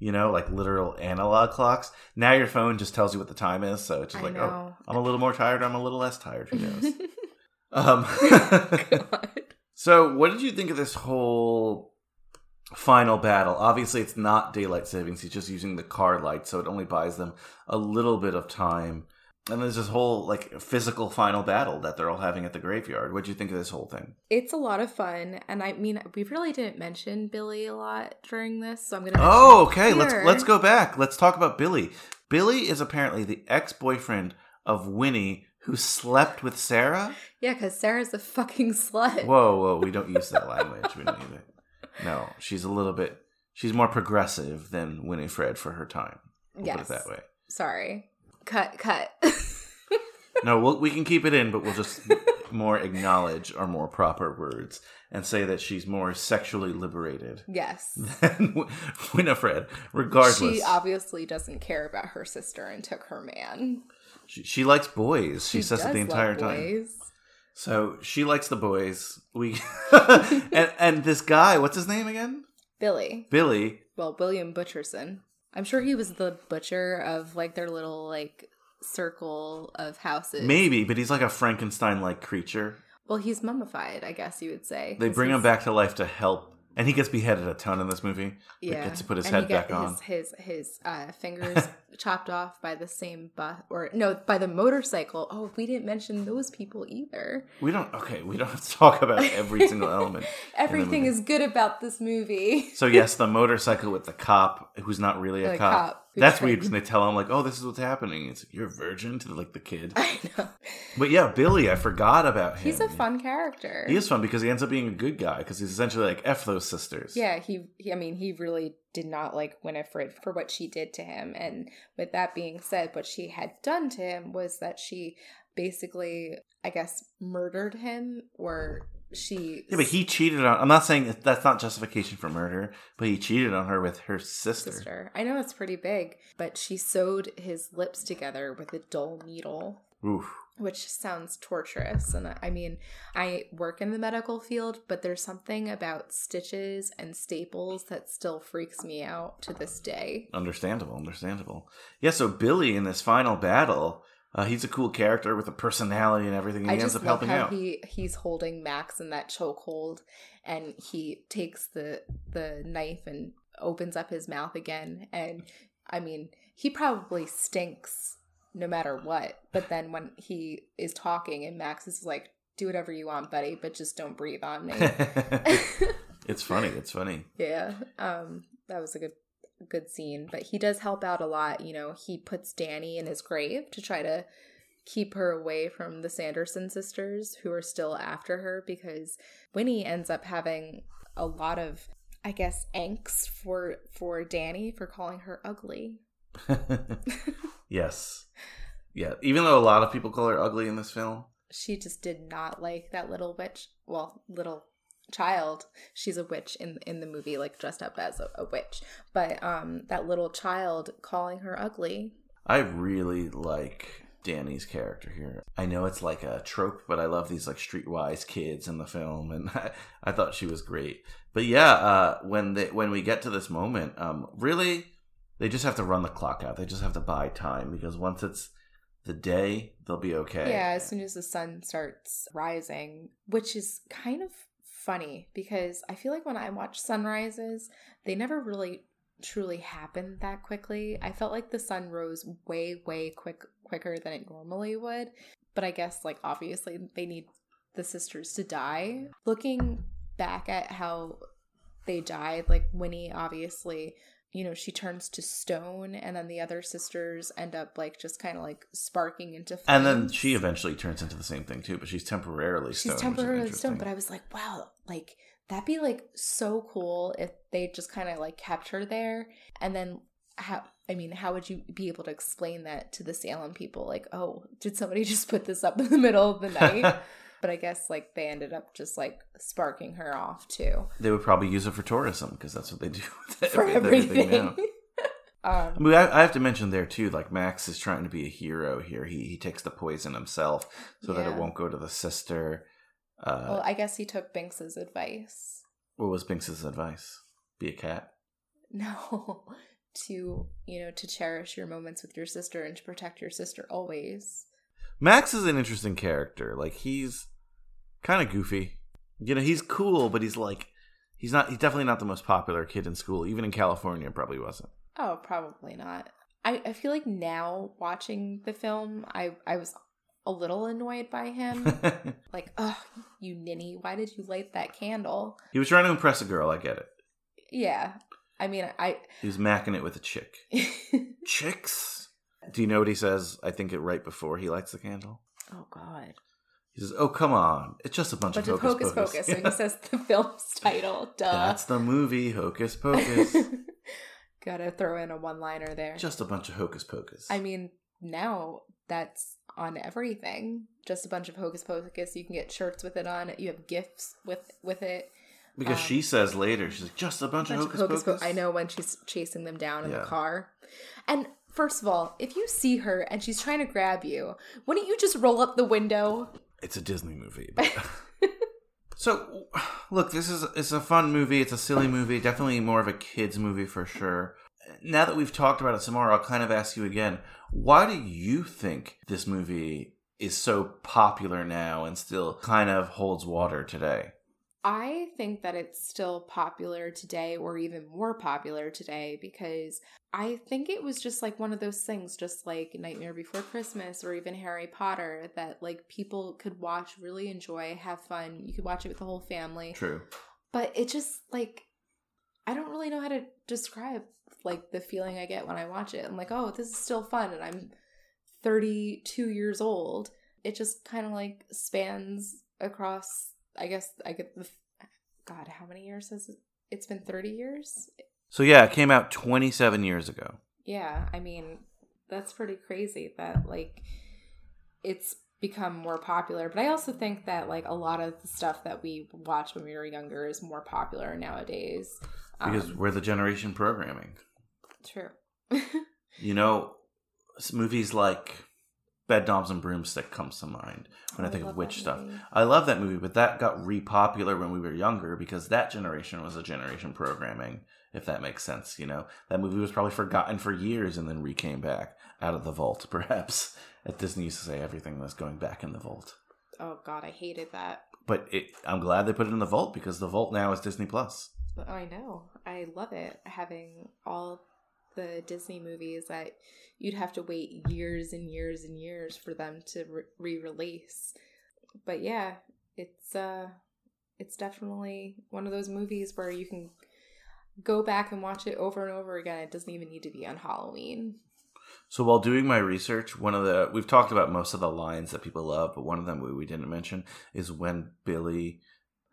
You know, like literal analog clocks. Now your phone just tells you what the time is, so it's just I like, oh. I'm a little more tired. I'm a little less tired. Who knows? [LAUGHS] um, [LAUGHS] so, what did you think of this whole final battle? Obviously, it's not daylight savings. He's just using the car light, so it only buys them a little bit of time. And there's this whole like physical final battle that they're all having at the graveyard. What do you think of this whole thing? It's a lot of fun, and I mean, we really didn't mention Billy a lot during this, so I'm gonna. Oh, okay. Let's let's go back. Let's talk about Billy. Billy is apparently the ex-boyfriend of Winnie, who slept with Sarah. Yeah, because Sarah's a fucking slut. Whoa, whoa, we don't use that language. We don't use it. No, she's a little bit. She's more progressive than Winifred for her time. We'll yes. put it that way. Sorry. Cut. Cut. [LAUGHS] No, we'll, we can keep it in, but we'll just more acknowledge our more proper words and say that she's more sexually liberated yes. than [LAUGHS] Winifred. Regardless, She obviously doesn't care about her sister and took her man. she, she likes boys. She, says it the entire time. So she likes the boys. We [LAUGHS] and and this guy, what's his name again? Billy. Billy. Well, William Butcherson. I'm sure he was the butcher of like their little like circle of houses. Maybe, but he's like a Frankenstein-like creature. Well, he's mummified, I guess you would say. They bring him back to life to help, and he gets beheaded a ton in this movie. Yeah, gets to put his and head he back on. His his, his uh, fingers [LAUGHS] chopped off by the same bus, or no, by the motorcycle. Oh, we didn't mention those people either. We don't. Okay, we don't have to talk about every single element. [LAUGHS] Everything is good about this movie. So yes, the [LAUGHS] motorcycle with the cop who's not really a The cop. cop [LAUGHS] That's weird when they tell him like, "Oh, this is what's happening." It's you're a virgin to like the kid. I know. But yeah, Billy, I forgot about him. He's a fun character. He is fun because he ends up being a good guy because he's essentially like f those sisters. Yeah, he, he. I mean, he really did not like Winifred for what she did to him. And with that being said, what she had done to him was that she basically, I guess, murdered him, or she. Yeah, but he cheated on. I'm not saying that that's not justification for murder, but he cheated on her with her sister. sister. I know it's pretty big, but she sewed his lips together with a dull needle. Oof. which sounds torturous. And I mean, I work in the medical field, but there's something about stitches and staples that still freaks me out to this day. Understandable, understandable. Yeah, so Billy in this final battle, uh, he's a cool character with a personality and everything. And I he ends just up love helping how out. he he's holding Max in that chokehold, and he takes the the knife and opens up his mouth again. And I mean, he probably stinks no matter what. But then when he is talking, and Max is like, "Do whatever you want, buddy, but just don't breathe on me." [LAUGHS] [LAUGHS] it's funny. It's funny. Yeah. Um that was a good good scene, but he does help out a lot, you know. He puts Dani in his grave to try to keep her away from the Sanderson sisters who are still after her because Winnie ends up having a lot of I guess angst for for Dani for calling her ugly. [LAUGHS] yes. Yeah, even though a lot of people call her ugly in this film. She just did not like that little witch. Well, little child. She's a witch in in the movie, like dressed up as a, a witch. But um, that little child calling her ugly. I really like Dani's character here. I know it's like a trope, but I love these like streetwise kids in the film, and [LAUGHS] I, I thought she was great. But yeah, uh, when they when we get to this moment, um, really, they just have to run the clock out. They just have to buy time because once it's the day, they'll be okay. Yeah, as soon as the sun starts rising, which is kind of funny because I feel like when I watch sunrises, they never really truly happen that quickly. I felt like the sun rose way way quick quicker than it normally would, but I guess like obviously they need the sisters to die. Looking back at how they died, like Winnie obviously you know she turns to stone and then the other sisters end up like just kind of like sparking into flames. And then she eventually turns into the same thing too, but she's temporarily she's is temporarily stoned but i was like wow like that'd be like so cool if they just kind of like kept her there. And then how i mean how would you be able to explain that to the salem people? Like oh did somebody [LAUGHS] just put this up in the middle of the night [LAUGHS] but i guess like they ended up just like sparking her off too They would probably use it for tourism because that's what they do with, [LAUGHS] for everything now. [LAUGHS] um I mean, I, I have to mention there too. Like Max is trying to be a hero here. He he takes the poison himself so that it won't go to the sister. Uh, well i guess he took binks's advice what was Binks's advice? Be a cat. [LAUGHS] no to you know to cherish your moments with your sister and to protect your sister always Max is an interesting character. Like he's kind of goofy. You know, he's cool, but he's like he's not. He's definitely not the most popular kid in school. Even in California, probably wasn't. Oh, probably not. I, I feel like now watching the film, I, I was a little annoyed by him. [LAUGHS] like, oh, you ninny, why did you light that candle? He was trying to impress a girl. I get it. Yeah. I mean, I. He was macking it with a chick. [LAUGHS] Chicks. Do you know what he says? I think it right before he lights the candle. Oh, God. He says, "Oh come on, it's just a bunch, Bunch of hocus hocus pocus." pocus. So he [LAUGHS] says the film's title. Duh. That's the movie Hocus [LAUGHS] Pocus. Gotta throw in a one liner there. just a bunch of hocus pocus. I mean, now that's on everything. Just a bunch of hocus pocus. You can get shirts with it on. You have gifts with with it. because um, she says later, she's like, "Just a bunch, bunch of hocus, pocus." po- I know when she's chasing them down in Yeah. the car. And first of all, if you see her and she's trying to grab you, wouldn't you just roll up the window? It's a Disney movie. but- [LAUGHS] so, look, this is it's a fun movie. It's a silly movie. Definitely more of a kids movie for sure. Now that we've talked about it some more, I'll kind of ask you again: Why do you think this movie is so popular now and still kind of holds water today? I think that it's still popular today or even more popular today because I think it was just like one of those things, just like Nightmare Before Christmas or even Harry Potter, that like people could watch, really enjoy, have fun. You could watch it with the whole family. True. But it just like, I don't really know how to describe like the feeling I get when I watch it. I'm like, oh, this is still fun. And I'm 32 years old. It just kind of like spans across I guess I get the God, how many years has it? It's been 30 years? So yeah, it came out 27 years ago. Yeah, I mean, that's pretty crazy that like it's become more popular. But I also think that like a lot of the stuff that we watched when we were younger is more popular nowadays. Because Um, we're the generation programming. true. [LAUGHS] You know, movies like Bed Knobs and Broomstick comes to mind when I Oh, I think of witch stuff. movie. I love that movie, but that got repopular when we were younger because that generation was a generation programming, if that makes sense. You know, that movie was probably forgotten for years and then re came back out of the vault, [LAUGHS] perhaps. At Disney used to say everything was going back in the vault. Oh god, I hated that. But it, I'm glad they put it in the vault because the vault now is Disney Plus. Oh, I know. I love it having all the Disney movies that you'd have to wait years and years and years for them to re release. But yeah, it's uh it's definitely one of those movies where you can go back and watch it over and over again. It doesn't even need to be on Halloween. So while doing my research, one of the we've talked about most of the lines that people love, but one of them we, we didn't mention is when Billy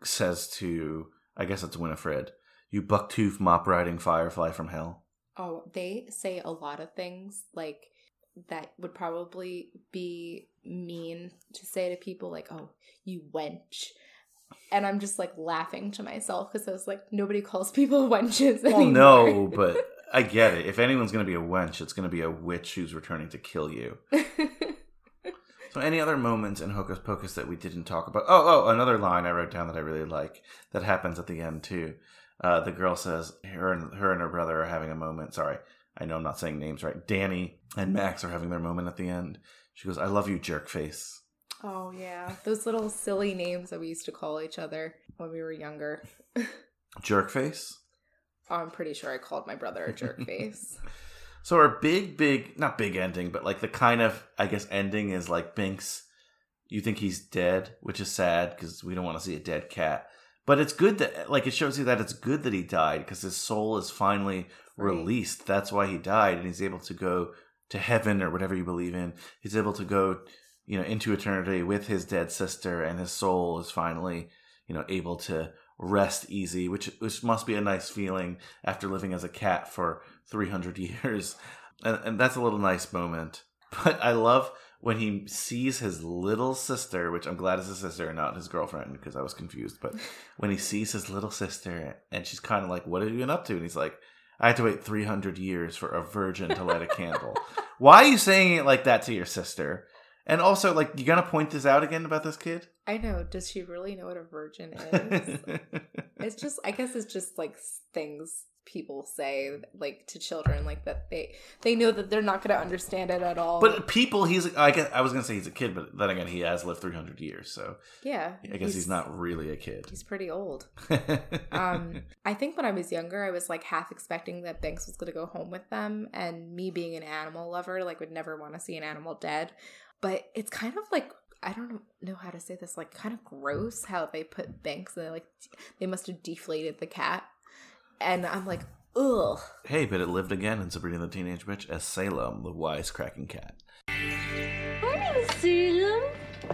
says to I guess it's Winifred, "You bucktooth mop riding firefly from hell." Oh, they say a lot of things like that would probably be mean to say to people like, "Oh, you wench." And I'm just like laughing to myself because I was like, nobody calls people [LAUGHS] wenches. Well, anymore. no, [LAUGHS] but I get it. If anyone's going to be a wench, it's going to be a witch who's returning to kill you. [LAUGHS] so, any other moments in Hocus Pocus that we didn't talk about? Oh, oh, another line I wrote down that I really like that happens at the end too. Uh, the girl says her and her and her brother are having a moment. Sorry, I know I'm not saying names right. Dani and Max are having their moment at the end. She goes, "I love you, jerk face." Oh yeah, those little silly names that we used to call each other when we were younger. [LAUGHS] Jerk face. I'm pretty sure I called my brother a jerk [LAUGHS] face. So our big, big, not big ending, but like the kind of, I guess, ending is like Binks. You think he's dead, which is sad because we don't want to see a dead cat. But it's good that, like, it shows you that it's good that he died because his soul is finally Right. released. That's why he died, and he's able to go to heaven or whatever you believe in. He's able to go, you know, into eternity with his dead sister, and his soul is finally, you know, able to rest easy, which which must be a nice feeling after living as a cat for 300 [LAUGHS] years. And, and that's a little nice moment. But I love when he sees his little sister, which I'm glad is his sister and not his girlfriend because I was confused. But [LAUGHS] when he sees his little sister and she's kind of like, What have you been up to? And he's like, I had to wait 300 years for a virgin to light a candle. [LAUGHS] Why are you saying it like that to your sister? And also, like, you gonna point this out again about this kid? I know. Does she really know what a virgin is? [LAUGHS] it's just, I guess, it's just like things people say like to children, like that they they know that they're not going to understand it at all. But people, he's I guess I was gonna say he's a kid, but then again, he has lived 300 years, so yeah, I guess he's, not really a kid. He's pretty old. [LAUGHS] um, I think when I was younger, I was like half expecting that Binks was going to go home with them, and me being an animal lover, like would never want to see an animal dead. But it's kind of like I don't know how to say this, like kind of gross how they put Binks. And they like they must have deflated the cat, and I'm like, ugh. hey, but it lived again in Sabrina the Teenage Witch as Salem, the wisecracking cat. My name is Salem.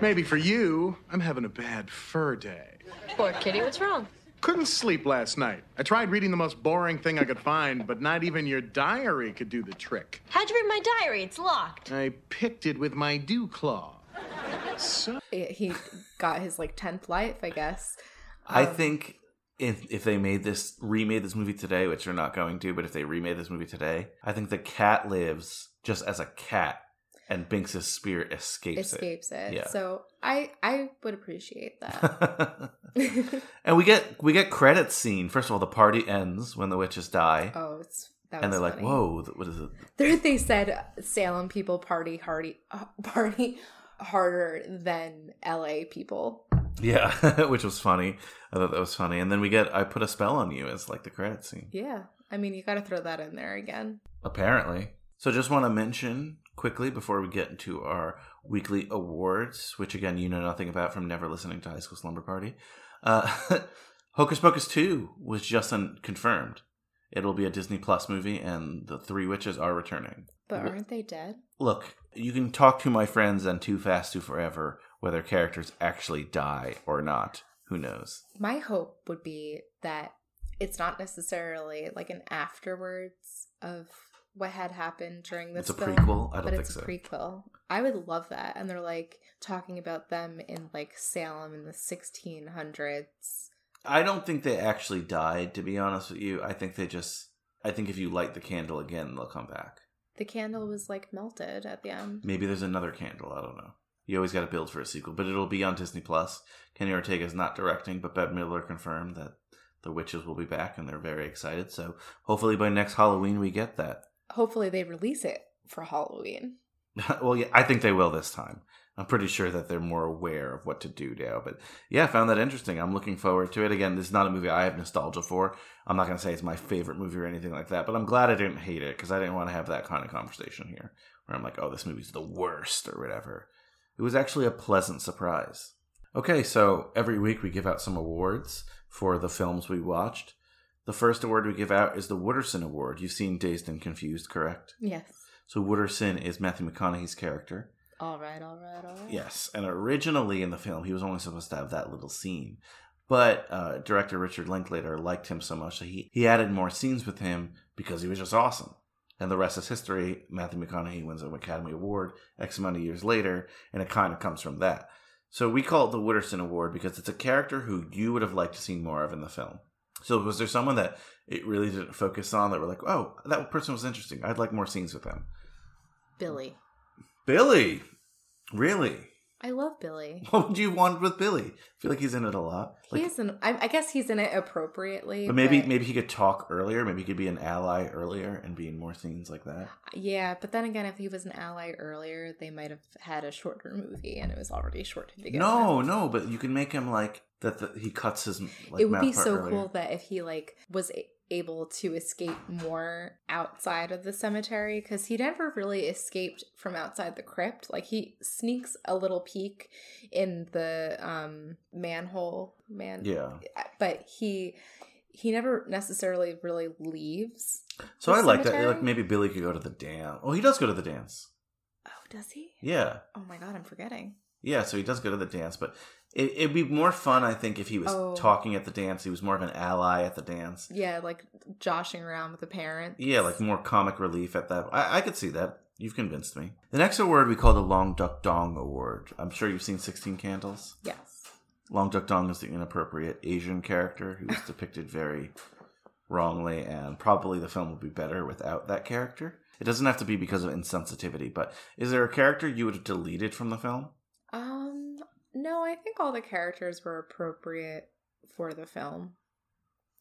Maybe for you, I'm having a bad fur day. Poor kitty, what's wrong? Couldn't sleep last night. I tried reading the most boring thing I could find, but not even your diary could do the trick. How'd you read my diary? It's locked. I picked it with my dew claw. So He got his like tenth life, I guess. I Um, think if if they made this remade this movie today, which they're not going to, but if they remade this movie today, I think the cat lives just as a cat, and Binks's spirit escapes, it. escapes it. Yeah. So I I would appreciate that. [LAUGHS] and we get we get credits scene. First of all, the party ends when the witches die, oh, it's that and they're like, "Whoa, what is it?" [LAUGHS] There they said Salem people party hardy uh, [LAUGHS] party harder than LA people. Yeah, [LAUGHS] which was funny. I thought that was funny. And then we get "I put a spell on you" as like the credit scene. Yeah. I mean, you got to throw that in there again. Apparently. So just want to mention quickly before we get into our weekly awards, which again you know nothing about from never listening to High School Slumber Party. Uh, [LAUGHS] Hocus Pocus 2 was just un- confirmed. It'll be a Disney Plus movie, and the three witches are returning. But aren't they dead? Look, you can talk to my friends and Too Fast, Too Forever whether characters actually die or not. Who knows? My hope would be that it's not necessarily like an afterwards of what had happened during this It's a film, prequel? I don't but think it's so. a prequel. I would love that. And they're like talking about them in like Salem in the 1600s. I don't think they actually died, to be honest with you. I think they just. I think if you light the candle again, they'll come back. The candle was like melted at the end. Maybe there's another candle. I don't know. You always got to build for a sequel, but it'll be on Disney Plus. Kenny Ortega is not directing, but Bette Midler confirmed that the witches will be back, and they're very excited. So hopefully by next Halloween we get that. Hopefully they release it for Halloween. [LAUGHS] well, yeah, I think they will this time. I'm pretty sure that they're more aware of what to do now. But yeah, I found that interesting. I'm looking forward to it. Again, this is not a movie I have nostalgia for. I'm not going to say it's my favorite movie or anything like that, but I'm glad I didn't hate it because I didn't want to have that kind of conversation here where I'm like, oh, this movie's the worst or whatever. It was actually a pleasant surprise. Okay, so every week we give out some awards for the films we watched. The first award we give out is the Wooderson Award. You've seen Dazed and Confused, correct? Yes. So Wooderson is Matthew McConaughey's character. All right, all right, all right. Yes, and originally in the film, he was only supposed to have that little scene. But uh, director Richard Linklater liked him so much that he, he added more scenes with him because he was just awesome. And the rest is history. Matthew McConaughey wins an Academy Award X amount of years later, and it kind of comes from that. So we call it the Wooderson Award because it's a character who you would have liked to see more of in the film. So was there someone that it really didn't focus on that were like, oh, that person was interesting. I'd like more scenes with them. Billy. Billy, really? I love Billy. [LAUGHS] What would you want with Billy? I feel like he's in it a lot. he isn't. I, I guess he's in it appropriately. But maybe maybe he could talk earlier. Maybe he could be an ally earlier and be in more scenes like that. Yeah, but then again, if he was an ally earlier, they might have had a shorter movie, and it was already short to begin with. No, no, but you can make him like that. The, he cuts his. Like, it would be so earlier. cool that if he like was a- able to escape more outside of the cemetery because he never really escaped from outside the crypt like he sneaks a little peek in the um manhole man Yeah. but he he never necessarily really leaves So I like that. Like maybe Billy could go to the dance. Oh, he does go to the dance. oh does he Yeah, oh my god i'm forgetting yeah. So he does go to the dance, but it, it'd be more fun, I think, if he was Oh. talking at the dance. He was more of an ally at the dance. yeah like joshing around with the parents Yeah, like more comic relief at that. I, I could see that. You've convinced me. The next award we call the Long Duck Dong Award. I'm sure you've seen 16 Candles. yes Long Duck Dong is the inappropriate Asian character who was depicted very wrongly, and probably the film would be better without that character. It doesn't have to be because of insensitivity, but is there a character you would have deleted from the film? No, I think all the characters were appropriate for the film.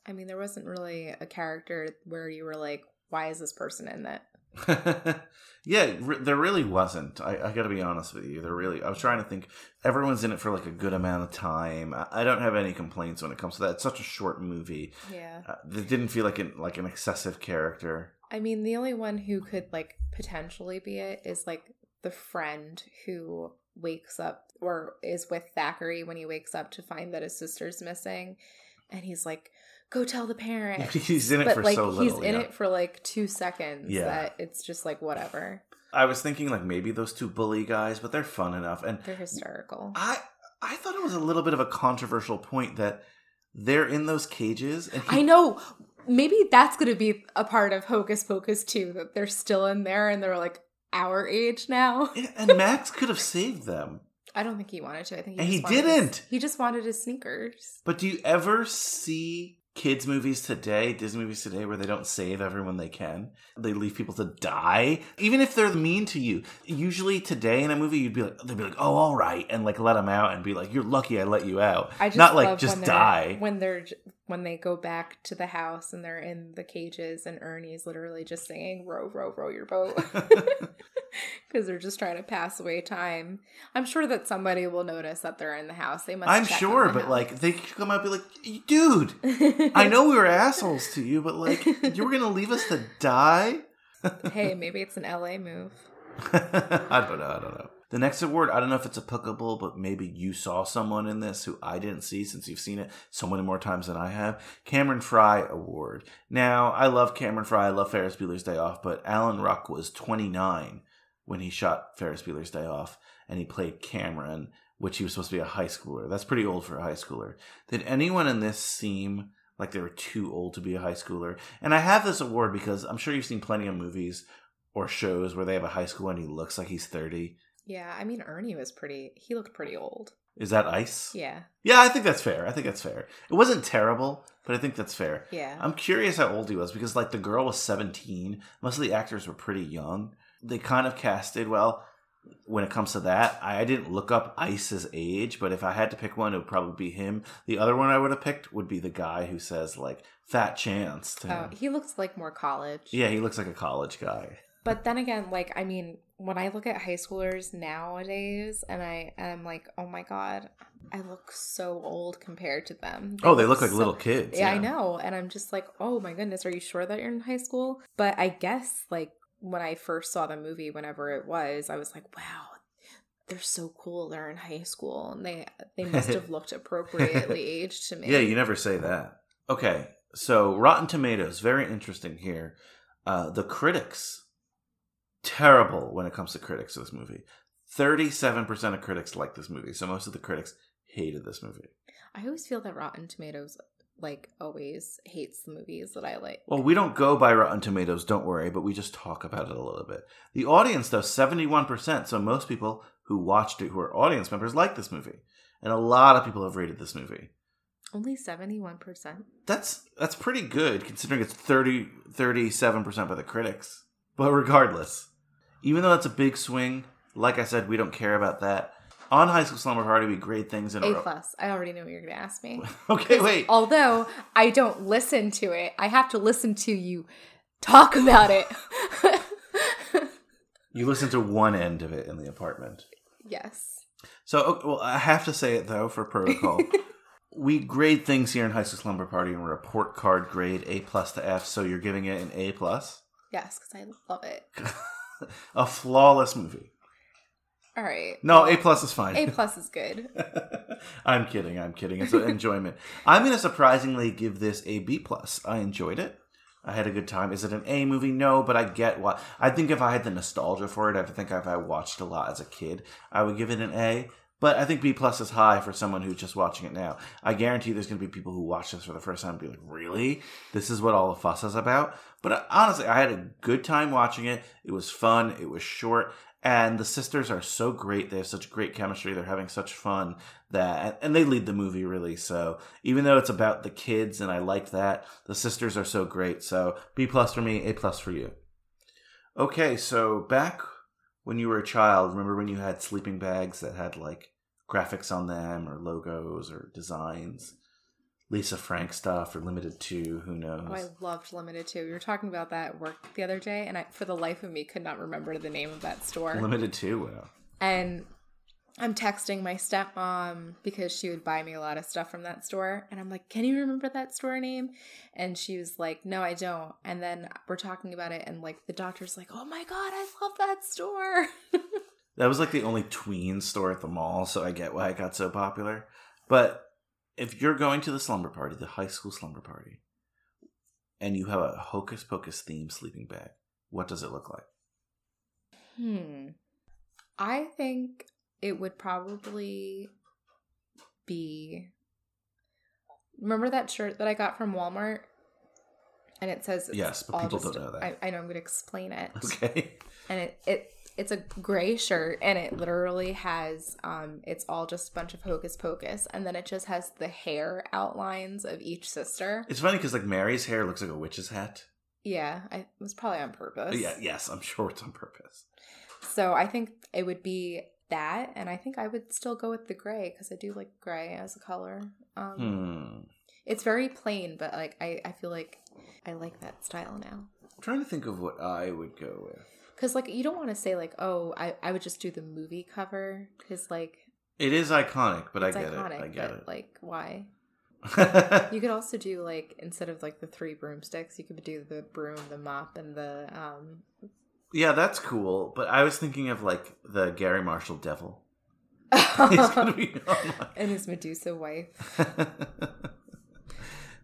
I mean, there wasn't really a character where you were like, why is this person in that? [LAUGHS] yeah, re- there really wasn't. I, I got to be honest with you. There really. I was trying to think. Everyone's in it for like a good amount of time. I, I don't have any complaints when it comes to that. It's such a short movie. Yeah. Uh, it didn't feel like an like an excessive character. I mean, the only one who could like potentially be it is like the friend who wakes up or is with Thackeray when he wakes up to find that his sister's missing. And he's like, go tell the [LAUGHS] parents. He's in it but, for like, so little. He's in yeah. it for like two seconds Yeah. that it's just like whatever. I was thinking like maybe those two bully guys, but they're fun enough. And They're hysterical. I I thought it was a little bit of a controversial point that they're in those cages and he, I know. Maybe that's going to be a part of Hocus Pocus too, that they're still in there and they're like our age now. and Max could have saved them. I don't think he wanted to. I think he And he wanted his- didn't. he just wanted his sneakers. But do you ever see kids movies today, Disney movies today, where they don't save everyone they can? They leave people to die, even if they're mean to you. Usually today in a movie, you'd be like, they'd be like, oh, all right, and like let them out and be like, you're lucky I let you out. I just Not like just when die. when they're when they go back to the house and they're in the cages and Ernie's literally just singing "row, row, row your boat" [LAUGHS] [LAUGHS] [LAUGHS] because they're just trying to pass away time. I'm sure that somebody will notice that they're in the house. They must. I'm sure, but house. like they could come out and be like, dude, I know we were assholes to you, but like [LAUGHS] you were gonna leave us to die. [LAUGHS] hey, maybe it's an LA move. I don't know. I don't know. The next award, I don't know if it's applicable, but maybe you saw someone in this who I didn't see since you've seen it so many more times than I have. Cameron Fry Award. Now, I love Cameron Fry. I love Ferris Bueller's Day Off, but Alan Ruck was 29 when he shot Ferris Bueller's Day Off, and he played Cameron, which he was supposed to be a high schooler. That's pretty old for a high schooler. Did anyone in this seem like they were too old to be a high schooler? And I have this award because I'm sure you've seen plenty of movies or shows where they have a high school and he looks like he's 30. Yeah, I mean Ernie was pretty. He looked pretty old. Is that ice? Yeah. Yeah, I think that's fair. I think that's fair. It wasn't terrible, but I think that's fair. Yeah. I'm curious how old he was because like the girl was 17. Most of the actors were pretty young. They kind of casted well when it comes to that. I didn't look up Ice's age, but if I had to pick one, it would probably be him. The other one I would have picked would be the guy who says like fat chance to Oh, him. he looks like more college. Yeah, he looks like a college guy. But then again, like I mean, when I look at high schoolers nowadays, and I and I'm like, oh my god, I look so old compared to them. Oh, they look like little kids, Yeah, I know, and I'm just like, oh my goodness, are you sure that you're in high school? But I guess like when I first saw the movie, whenever it was, I was like, wow. They're so cool. They're in high school, and they they must have [LAUGHS] looked appropriately aged to me. Yeah, you never say that. Okay, so Rotten Tomatoes, very interesting here. Uh, the critics, terrible when it comes to critics of this movie. 37% of critics like this movie, so most of the critics hated this movie. I always feel that Rotten Tomatoes like always hates the movies that I like. Well, we don't go by Rotten Tomatoes, don't worry, but we just talk about it a little bit. The audience, though, 71%. So most people who watched it, who are audience members, like this movie. And a lot of people have rated this movie. Only 71%. That's that's pretty good considering it's 30 37% by the critics. But regardless, even though that's a big swing, like I said, we don't care about that. On High School Slumber Party, we grade things in a A row. plus. I already know what you're going to ask me. [LAUGHS] Okay, wait. Although I don't listen to it, I have to listen to you talk about it. [LAUGHS] You listen to one end of it in the apartment. yes. So, okay, well, I have to say it though for protocol. [LAUGHS] we grade things here in High School Slumber Party and we report card grade A plus to F. So you're giving it an A plus, Yes, because I love it. a flawless movie. All right. No, A plus is fine. A plus is good. [LAUGHS] I'm kidding. I'm kidding. It's an enjoyment. I'm going to surprisingly give this a B plus. I enjoyed it. I had a good time. Is it an A movie? No, but I get why. I think if I had the nostalgia for it, I think if I watched a lot as a kid, I would give it an A. But I think B plus is high for someone who's just watching it now. I guarantee there's going to be people who watch this for the first time and be like, "Really? This is what all the fuss is about?" But uh, honestly, I had a good time watching it. It was fun. It was short. And the sisters are so great. They have such great chemistry. They're having such fun that, and they lead the movie really. So even though it's about the kids, and I like that, the sisters are so great. So B plus for me, A plus for you. Okay, so back when you were a child, remember when you had sleeping bags that had like graphics on them or logos or designs? Lisa Frank stuff or Limited Too, who knows? Oh, I loved Limited Too. We were talking about that at work the other day, and I, for the life of me, could not remember the name of that store. Limited Too, wow. And I'm texting my stepmom because she would buy me a lot of stuff from that store. And I'm like, Can you remember that store name? And she was like, No, I don't. And then we're talking about it, and like the doctor's like, Oh my God, I love that store. [LAUGHS] That was like the only tween store at the mall, so I get why it got so popular. But if you're going to the slumber party, the high school slumber party, and you have a hocus pocus themed sleeping bag, what does it look like? Hmm. I think it would probably be. Remember that shirt that I got from Walmart? And it says Yes, but people don't know that. I, I know I'm going to explain it. [LAUGHS] Okay. And it it it's a gray shirt, and it literally has um it's all just a bunch of hocus pocus, and then it just has the hair outlines of each sister. It's funny because like Mary's hair looks like a witch's hat. Yeah, I, it was probably on purpose. Yeah, yes, I'm sure it's on purpose. So I think it would be that, and I think I would still go with the gray because I do like gray as a color. Um, Hmm. It's very plain, but like I, I feel like I like that style now. I'm trying to think of what I would go with. Because like you don't want to say like oh I, I would just do the movie cover because like It is iconic, but I get iconic, it. I get but it. like why? [LAUGHS] you could also do like instead of like the three broomsticks, you could do the broom, the mop, and the um. Yeah, that's cool. But I was thinking of like the Garry Marshall Devil. [LAUGHS] Be [LAUGHS] my- and his Medusa wife.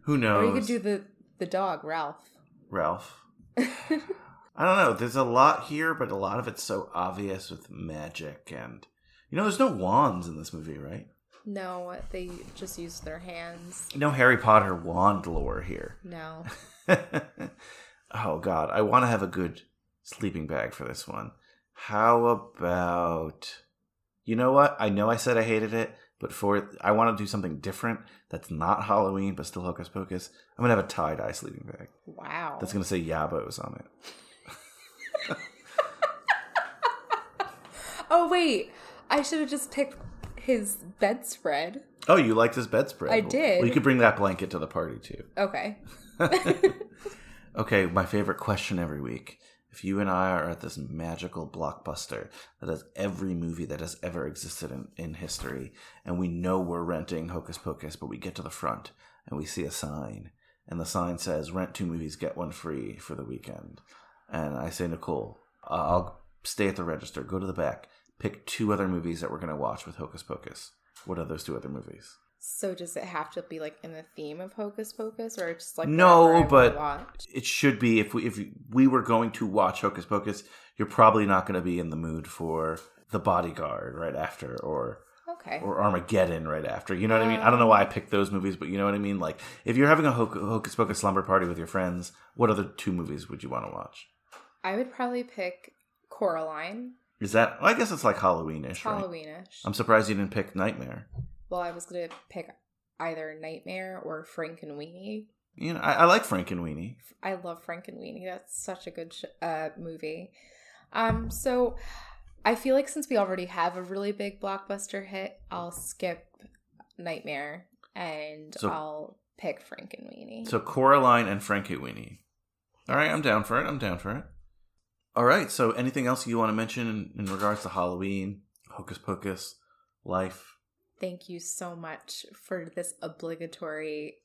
Who knows? Or you could do the the dog Ralph. Ralph. I don't know. There's a lot here, but a lot of it's so obvious with magic and you know, there's no wands in this movie, right? No, they just use their hands. No Harry Potter wand lore here. No. [LAUGHS] oh God, I want to have a good sleeping bag for this one. How about? You know what? I know I said I hated it, but for I want to do something different that's not Halloween but still Hocus Pocus. I'm gonna have a tie dye sleeping bag. Wow. That's gonna say Yabos on it. Oh wait, I should have just picked his bedspread. Oh, you liked his bedspread? I did. Well, you could bring that blanket to the party too. Okay. [LAUGHS] Okay, my favorite question every week. If you and I are at this magical blockbuster that has every movie that has ever existed in, in history, and we know we're renting Hocus Pocus, but we get to the front and we see a sign, and the sign says, Rent two movies, get one free for the weekend. And I say, Nicole, I'll stay at the register, go to the back, pick two other movies that we're going to watch with Hocus Pocus. What are those two other movies? So does it have to be like in the theme of Hocus Pocus, or just like no, whatever I wanna but it should be if we if we were going to watch Hocus Pocus, you're probably not going to be in the mood for The Bodyguard right after or Okay. or Armageddon right after. You know what I mean? I don't know why I um. picked those movies, but you know what I mean. Like if you're having a Hocus Pocus slumber party with your friends, what other two movies would you want to watch? I would probably pick Coraline. Is that? Well, I guess it's like Halloweenish, It's right? Halloweenish. I'm surprised you didn't pick Nightmare. Well, I was gonna pick either Nightmare or Frankenweenie. You know, I, I like Frankenweenie. I love Frankenweenie. That's such a good sh- uh, movie. Um, so I feel like since we already have a really big blockbuster hit, I'll skip Nightmare and So- I'll pick Frankenweenie. So Coraline and Frankenweenie. All right, I'm down for it. I'm down for it. All right. So anything else you want to mention in, in regards to Halloween, Hocus Pocus, life? Thank you so much for this obligatory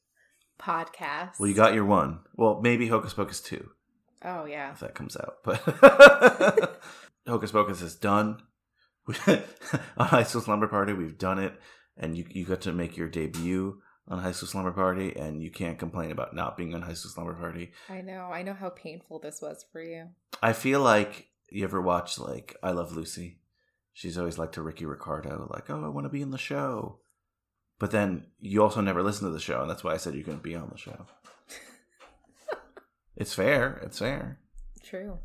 podcast. Well, you got your one. Well, maybe Hocus Pocus 2. Oh, yeah. if that comes out. But [LAUGHS] Hocus Pocus is done. [LAUGHS] on High School Slumber Party, we've done it, and you you got to make your debut on High School Slumber Party, and you can't complain about not being on High School Slumber Party. I know. I know how painful this was for you. I feel like you ever watch like I Love Lucy? She's always like to Ricky Ricardo, like, "Oh, I want to be in the show," but then you also never listen to the show, and that's why I said you couldn't be on the show. [LAUGHS] it's fair. It's fair. True.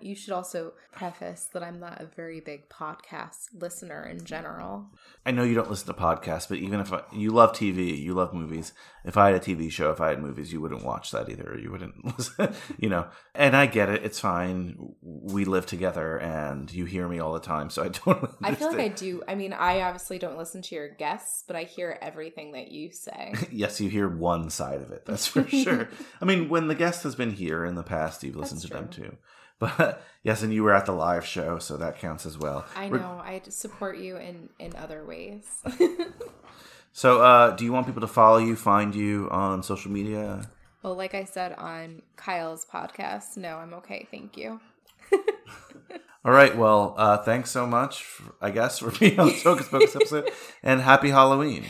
You should also preface that I'm not a very big podcast listener in general. I know you don't listen to podcasts, but even if I, you love TV, you love movies. If I had a TV show, if I had movies, you wouldn't watch that either. You wouldn't [LAUGHS] listen, you know. And I get it; it's fine. We live together, and you hear me all the time, so I [LAUGHS] don't. I feel like I do. I mean, I obviously don't listen to your guests, but I hear everything that you say. [LAUGHS] yes, you hear one side of it. That's for sure. I mean, when the guest has been here in the past, you've listened That's to them too. [LAUGHS] But yes, and you were at the live show, so that counts as well. I Re- know. I support you in in other ways. [LAUGHS] So, uh, do you want people to follow you, find you on social media? well, like I said on Kyle's podcast, no, I'm okay. Thank you. [LAUGHS] All right. Well, uh, thanks so much, I guess, for being on the Hocus Pocus episode, and happy Halloween.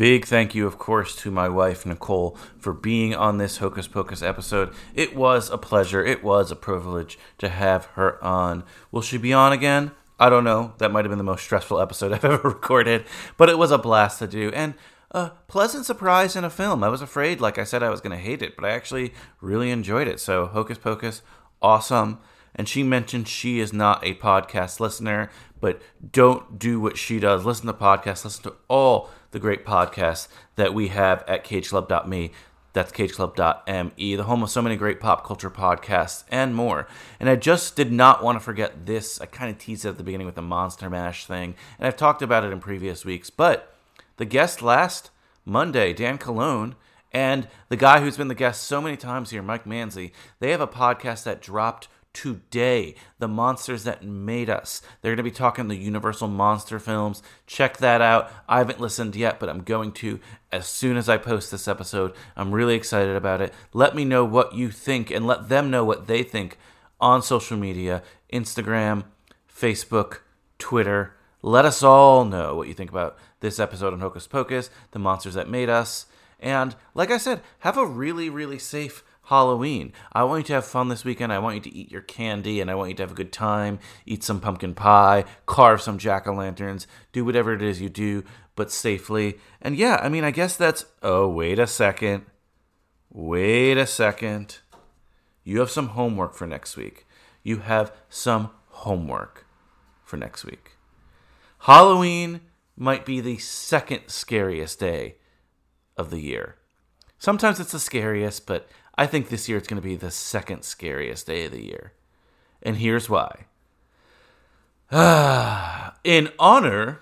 Big thank you, of course, to my wife, Nicole, for being on this Hocus Pocus episode. It was a pleasure. It was a privilege to have her on. Will she be on again? I don't know. That might have been the most stressful episode [LAUGHS] I've ever recorded, but it was a blast to do. And a pleasant surprise in a film. I was afraid, like I said, I was going to hate it, but I actually really enjoyed it. So, Hocus Pocus, awesome. And she mentioned she is not a podcast listener, but don't do what she does. Listen to podcasts, listen to all the great podcasts that we have at cageclub.me. That's cageclub.me, the home of so many great pop culture podcasts and more. And I just did not want to forget this. I kind of teased it at the beginning with the Monster Mash thing, and I've talked about it in previous weeks, but the guest last Monday, Dan Colon, and the guy who's been the guest so many times here, Mike Manzi, they have a podcast that dropped today The Monsters That Made Us. They're going to be talking the Universal Monster films. Check that out. I haven't listened yet, but I'm going to as soon as I post this episode. I'm really excited about it. Let me know what you think and let them know what they think on social media Instagram, Facebook, Twitter. Let us all know what you think about this episode on Hocus Pocus, the monsters that made us. And like I said, have a really, really safe Halloween. I want you to have fun this weekend. I want you to eat your candy and I want you to have a good time. Eat some pumpkin pie, carve some jack o' lanterns, do whatever it is you do, but safely. And yeah, I mean, I guess that's. Oh, wait a second. Wait a second. You have some homework for next week. You have some homework for next week. Halloween might be the second scariest day of the year. Sometimes it's the scariest, but I think this year it's going to be the second scariest day of the year. And here's why. [SIGHS] In honor,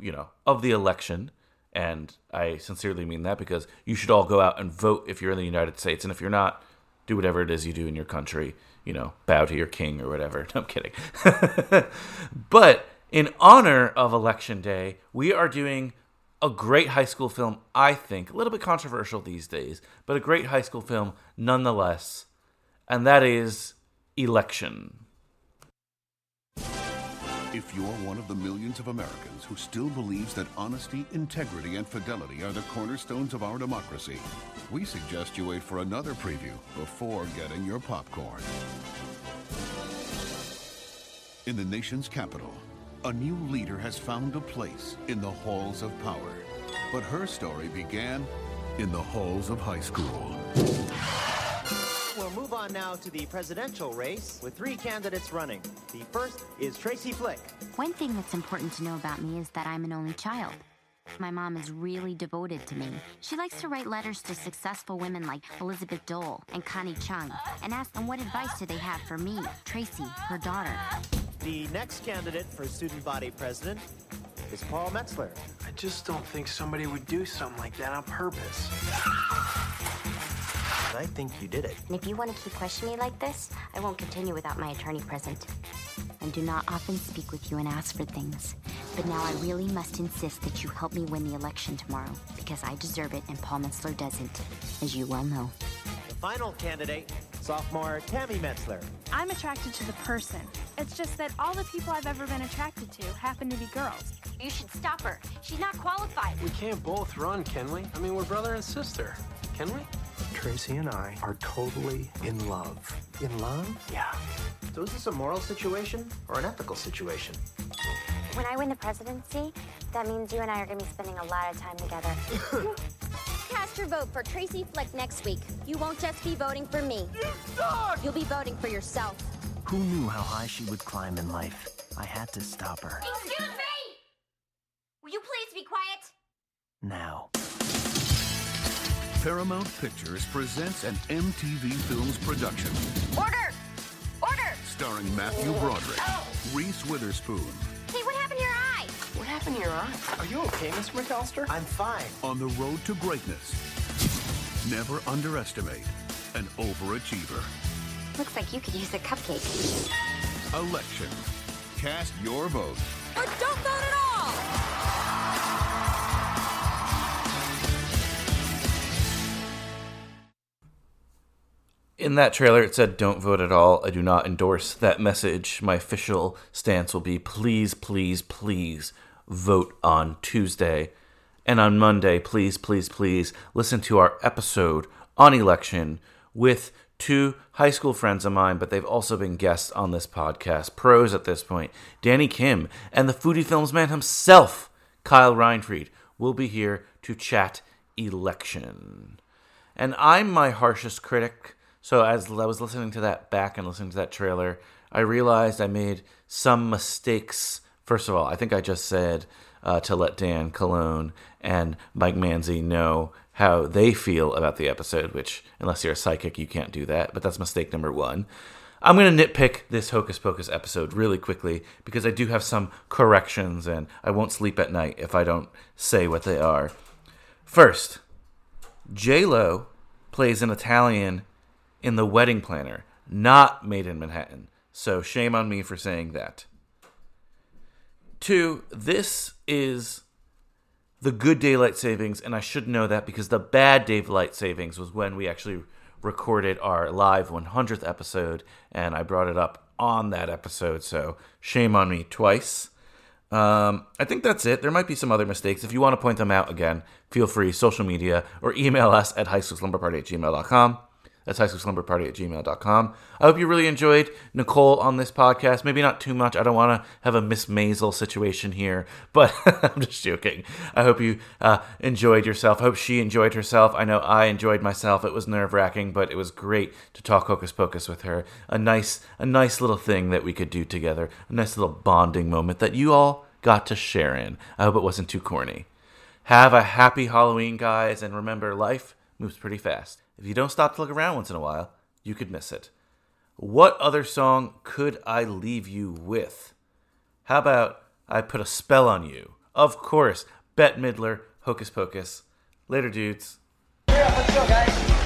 you know, of the election, and I sincerely mean that because you should all go out and vote if you're in the United States, and if you're not, do whatever it is you do in your country. You know, bow to your king or whatever. [LAUGHS] No, I'm kidding. [LAUGHS] but in honor of Election Day, we are doing a great high school film, I think. A little bit controversial these days, but a great high school film nonetheless. And that is Election. If you're one of the millions of Americans who still believes that honesty, integrity, and fidelity are the cornerstones of our democracy, we suggest you wait for another preview before getting your popcorn. In the nation's capital, a new leader has found a place in the halls of power. But her story began in the halls of high school. We'll move on now to the presidential race with three candidates running. The first is Tracy Flick. One thing that's important to know about me is that I'm an only child. My mom is really devoted to me. She likes to write letters to successful women like Elizabeth Dole and Connie Chung and ask them what advice do they have for me, Tracy, her daughter. The next candidate for student body president is Paul Metzler. I just don't think somebody would do something like that on purpose. I think you did it. And if you want to keep questioning me like this, I won't continue without my attorney present. I do not often speak with you and ask for things, but now I really must insist that you help me win the election tomorrow because I deserve it and Paul Metzler doesn't, as you well know. The final candidate, sophomore Tammy Metzler. I'm attracted to the person. It's just that all the people I've ever been attracted to happen to be girls. You should stop her. She's not qualified. We can't both run, can we? I mean, we're brother and sister. Can we? Tracy and I are totally in love. In love? Yeah. So is this a moral situation or an ethical situation? When I win the presidency, that means you and I are going to be spending a lot of time together. [LAUGHS] Cast your vote for Tracy Flick next week. You won't just be voting for me. You suck! You'll be voting for yourself. Who knew how high she would climb in life? I had to stop her. Excuse me! Will you please be quiet? Now. Paramount Pictures presents an MTV Films production Order! Order! starring Matthew Broderick, oh. Reese Witherspoon, Hey, what happened to your eye? What happened to your eye? Are you okay, Mr. McAllister? I'm fine. On the road to greatness. Never underestimate an overachiever. Looks like you could use a cupcake. Election. Cast your vote. Or don't vote at all! In that trailer, it said, Don't vote at all. I do not endorse that message. My official stance will be please, please, please vote on Tuesday. And on Monday, please, please, please listen to our episode on election with two high school friends of mine, but they've also been guests on this podcast, pros at this point. Danny Kim and the Foodie Films man himself, Kyle Reinfried, will be here to chat election. And I'm my harshest critic. So as I was listening to that back and listening to that trailer, I realized I made some mistakes. First of all, I think I just said uh, to let Dan Colon and Mike Manzi know how they feel about the episode, which, unless you're a psychic, you can't do that. But that's mistake number one. I'm going to nitpick this Hocus Pocus episode really quickly because I do have some corrections and I won't sleep at night if I don't say what they are. First, J Lo plays an Italian in The Wedding Planner, not Made in Manhattan. So shame on me for saying that. Two, this is the good daylight savings, and I should know that because the bad daylight savings was when we actually recorded our live 100th episode, and I brought it up on that episode. So shame on me twice. Um, I think that's it. There might be some other mistakes. If you want to point them out again, feel free, social media, or email us at highschoolslumberparty at gmail.com. That's highschoolslumberparty at gmail.com. I hope you really enjoyed Nicole on this podcast. Maybe not too much. I don't want to have a Miss Maisel situation here, [LAUGHS] but I'm just joking. I hope you uh, enjoyed yourself. I hope she enjoyed herself. I know I enjoyed myself. It was nerve wracking, but it was great to talk hocus pocus with her. A nice, a nice little thing that we could do together. A nice little bonding moment that you all got to share in. I hope it wasn't too corny. Have a happy Halloween, guys, and remember, life moves pretty fast. If you don't stop to look around once in a while, you could miss it. What other song could I leave you with? How about I put a spell on you? Of course, Bette Midler, Hocus Pocus. Later, dudes. Hello,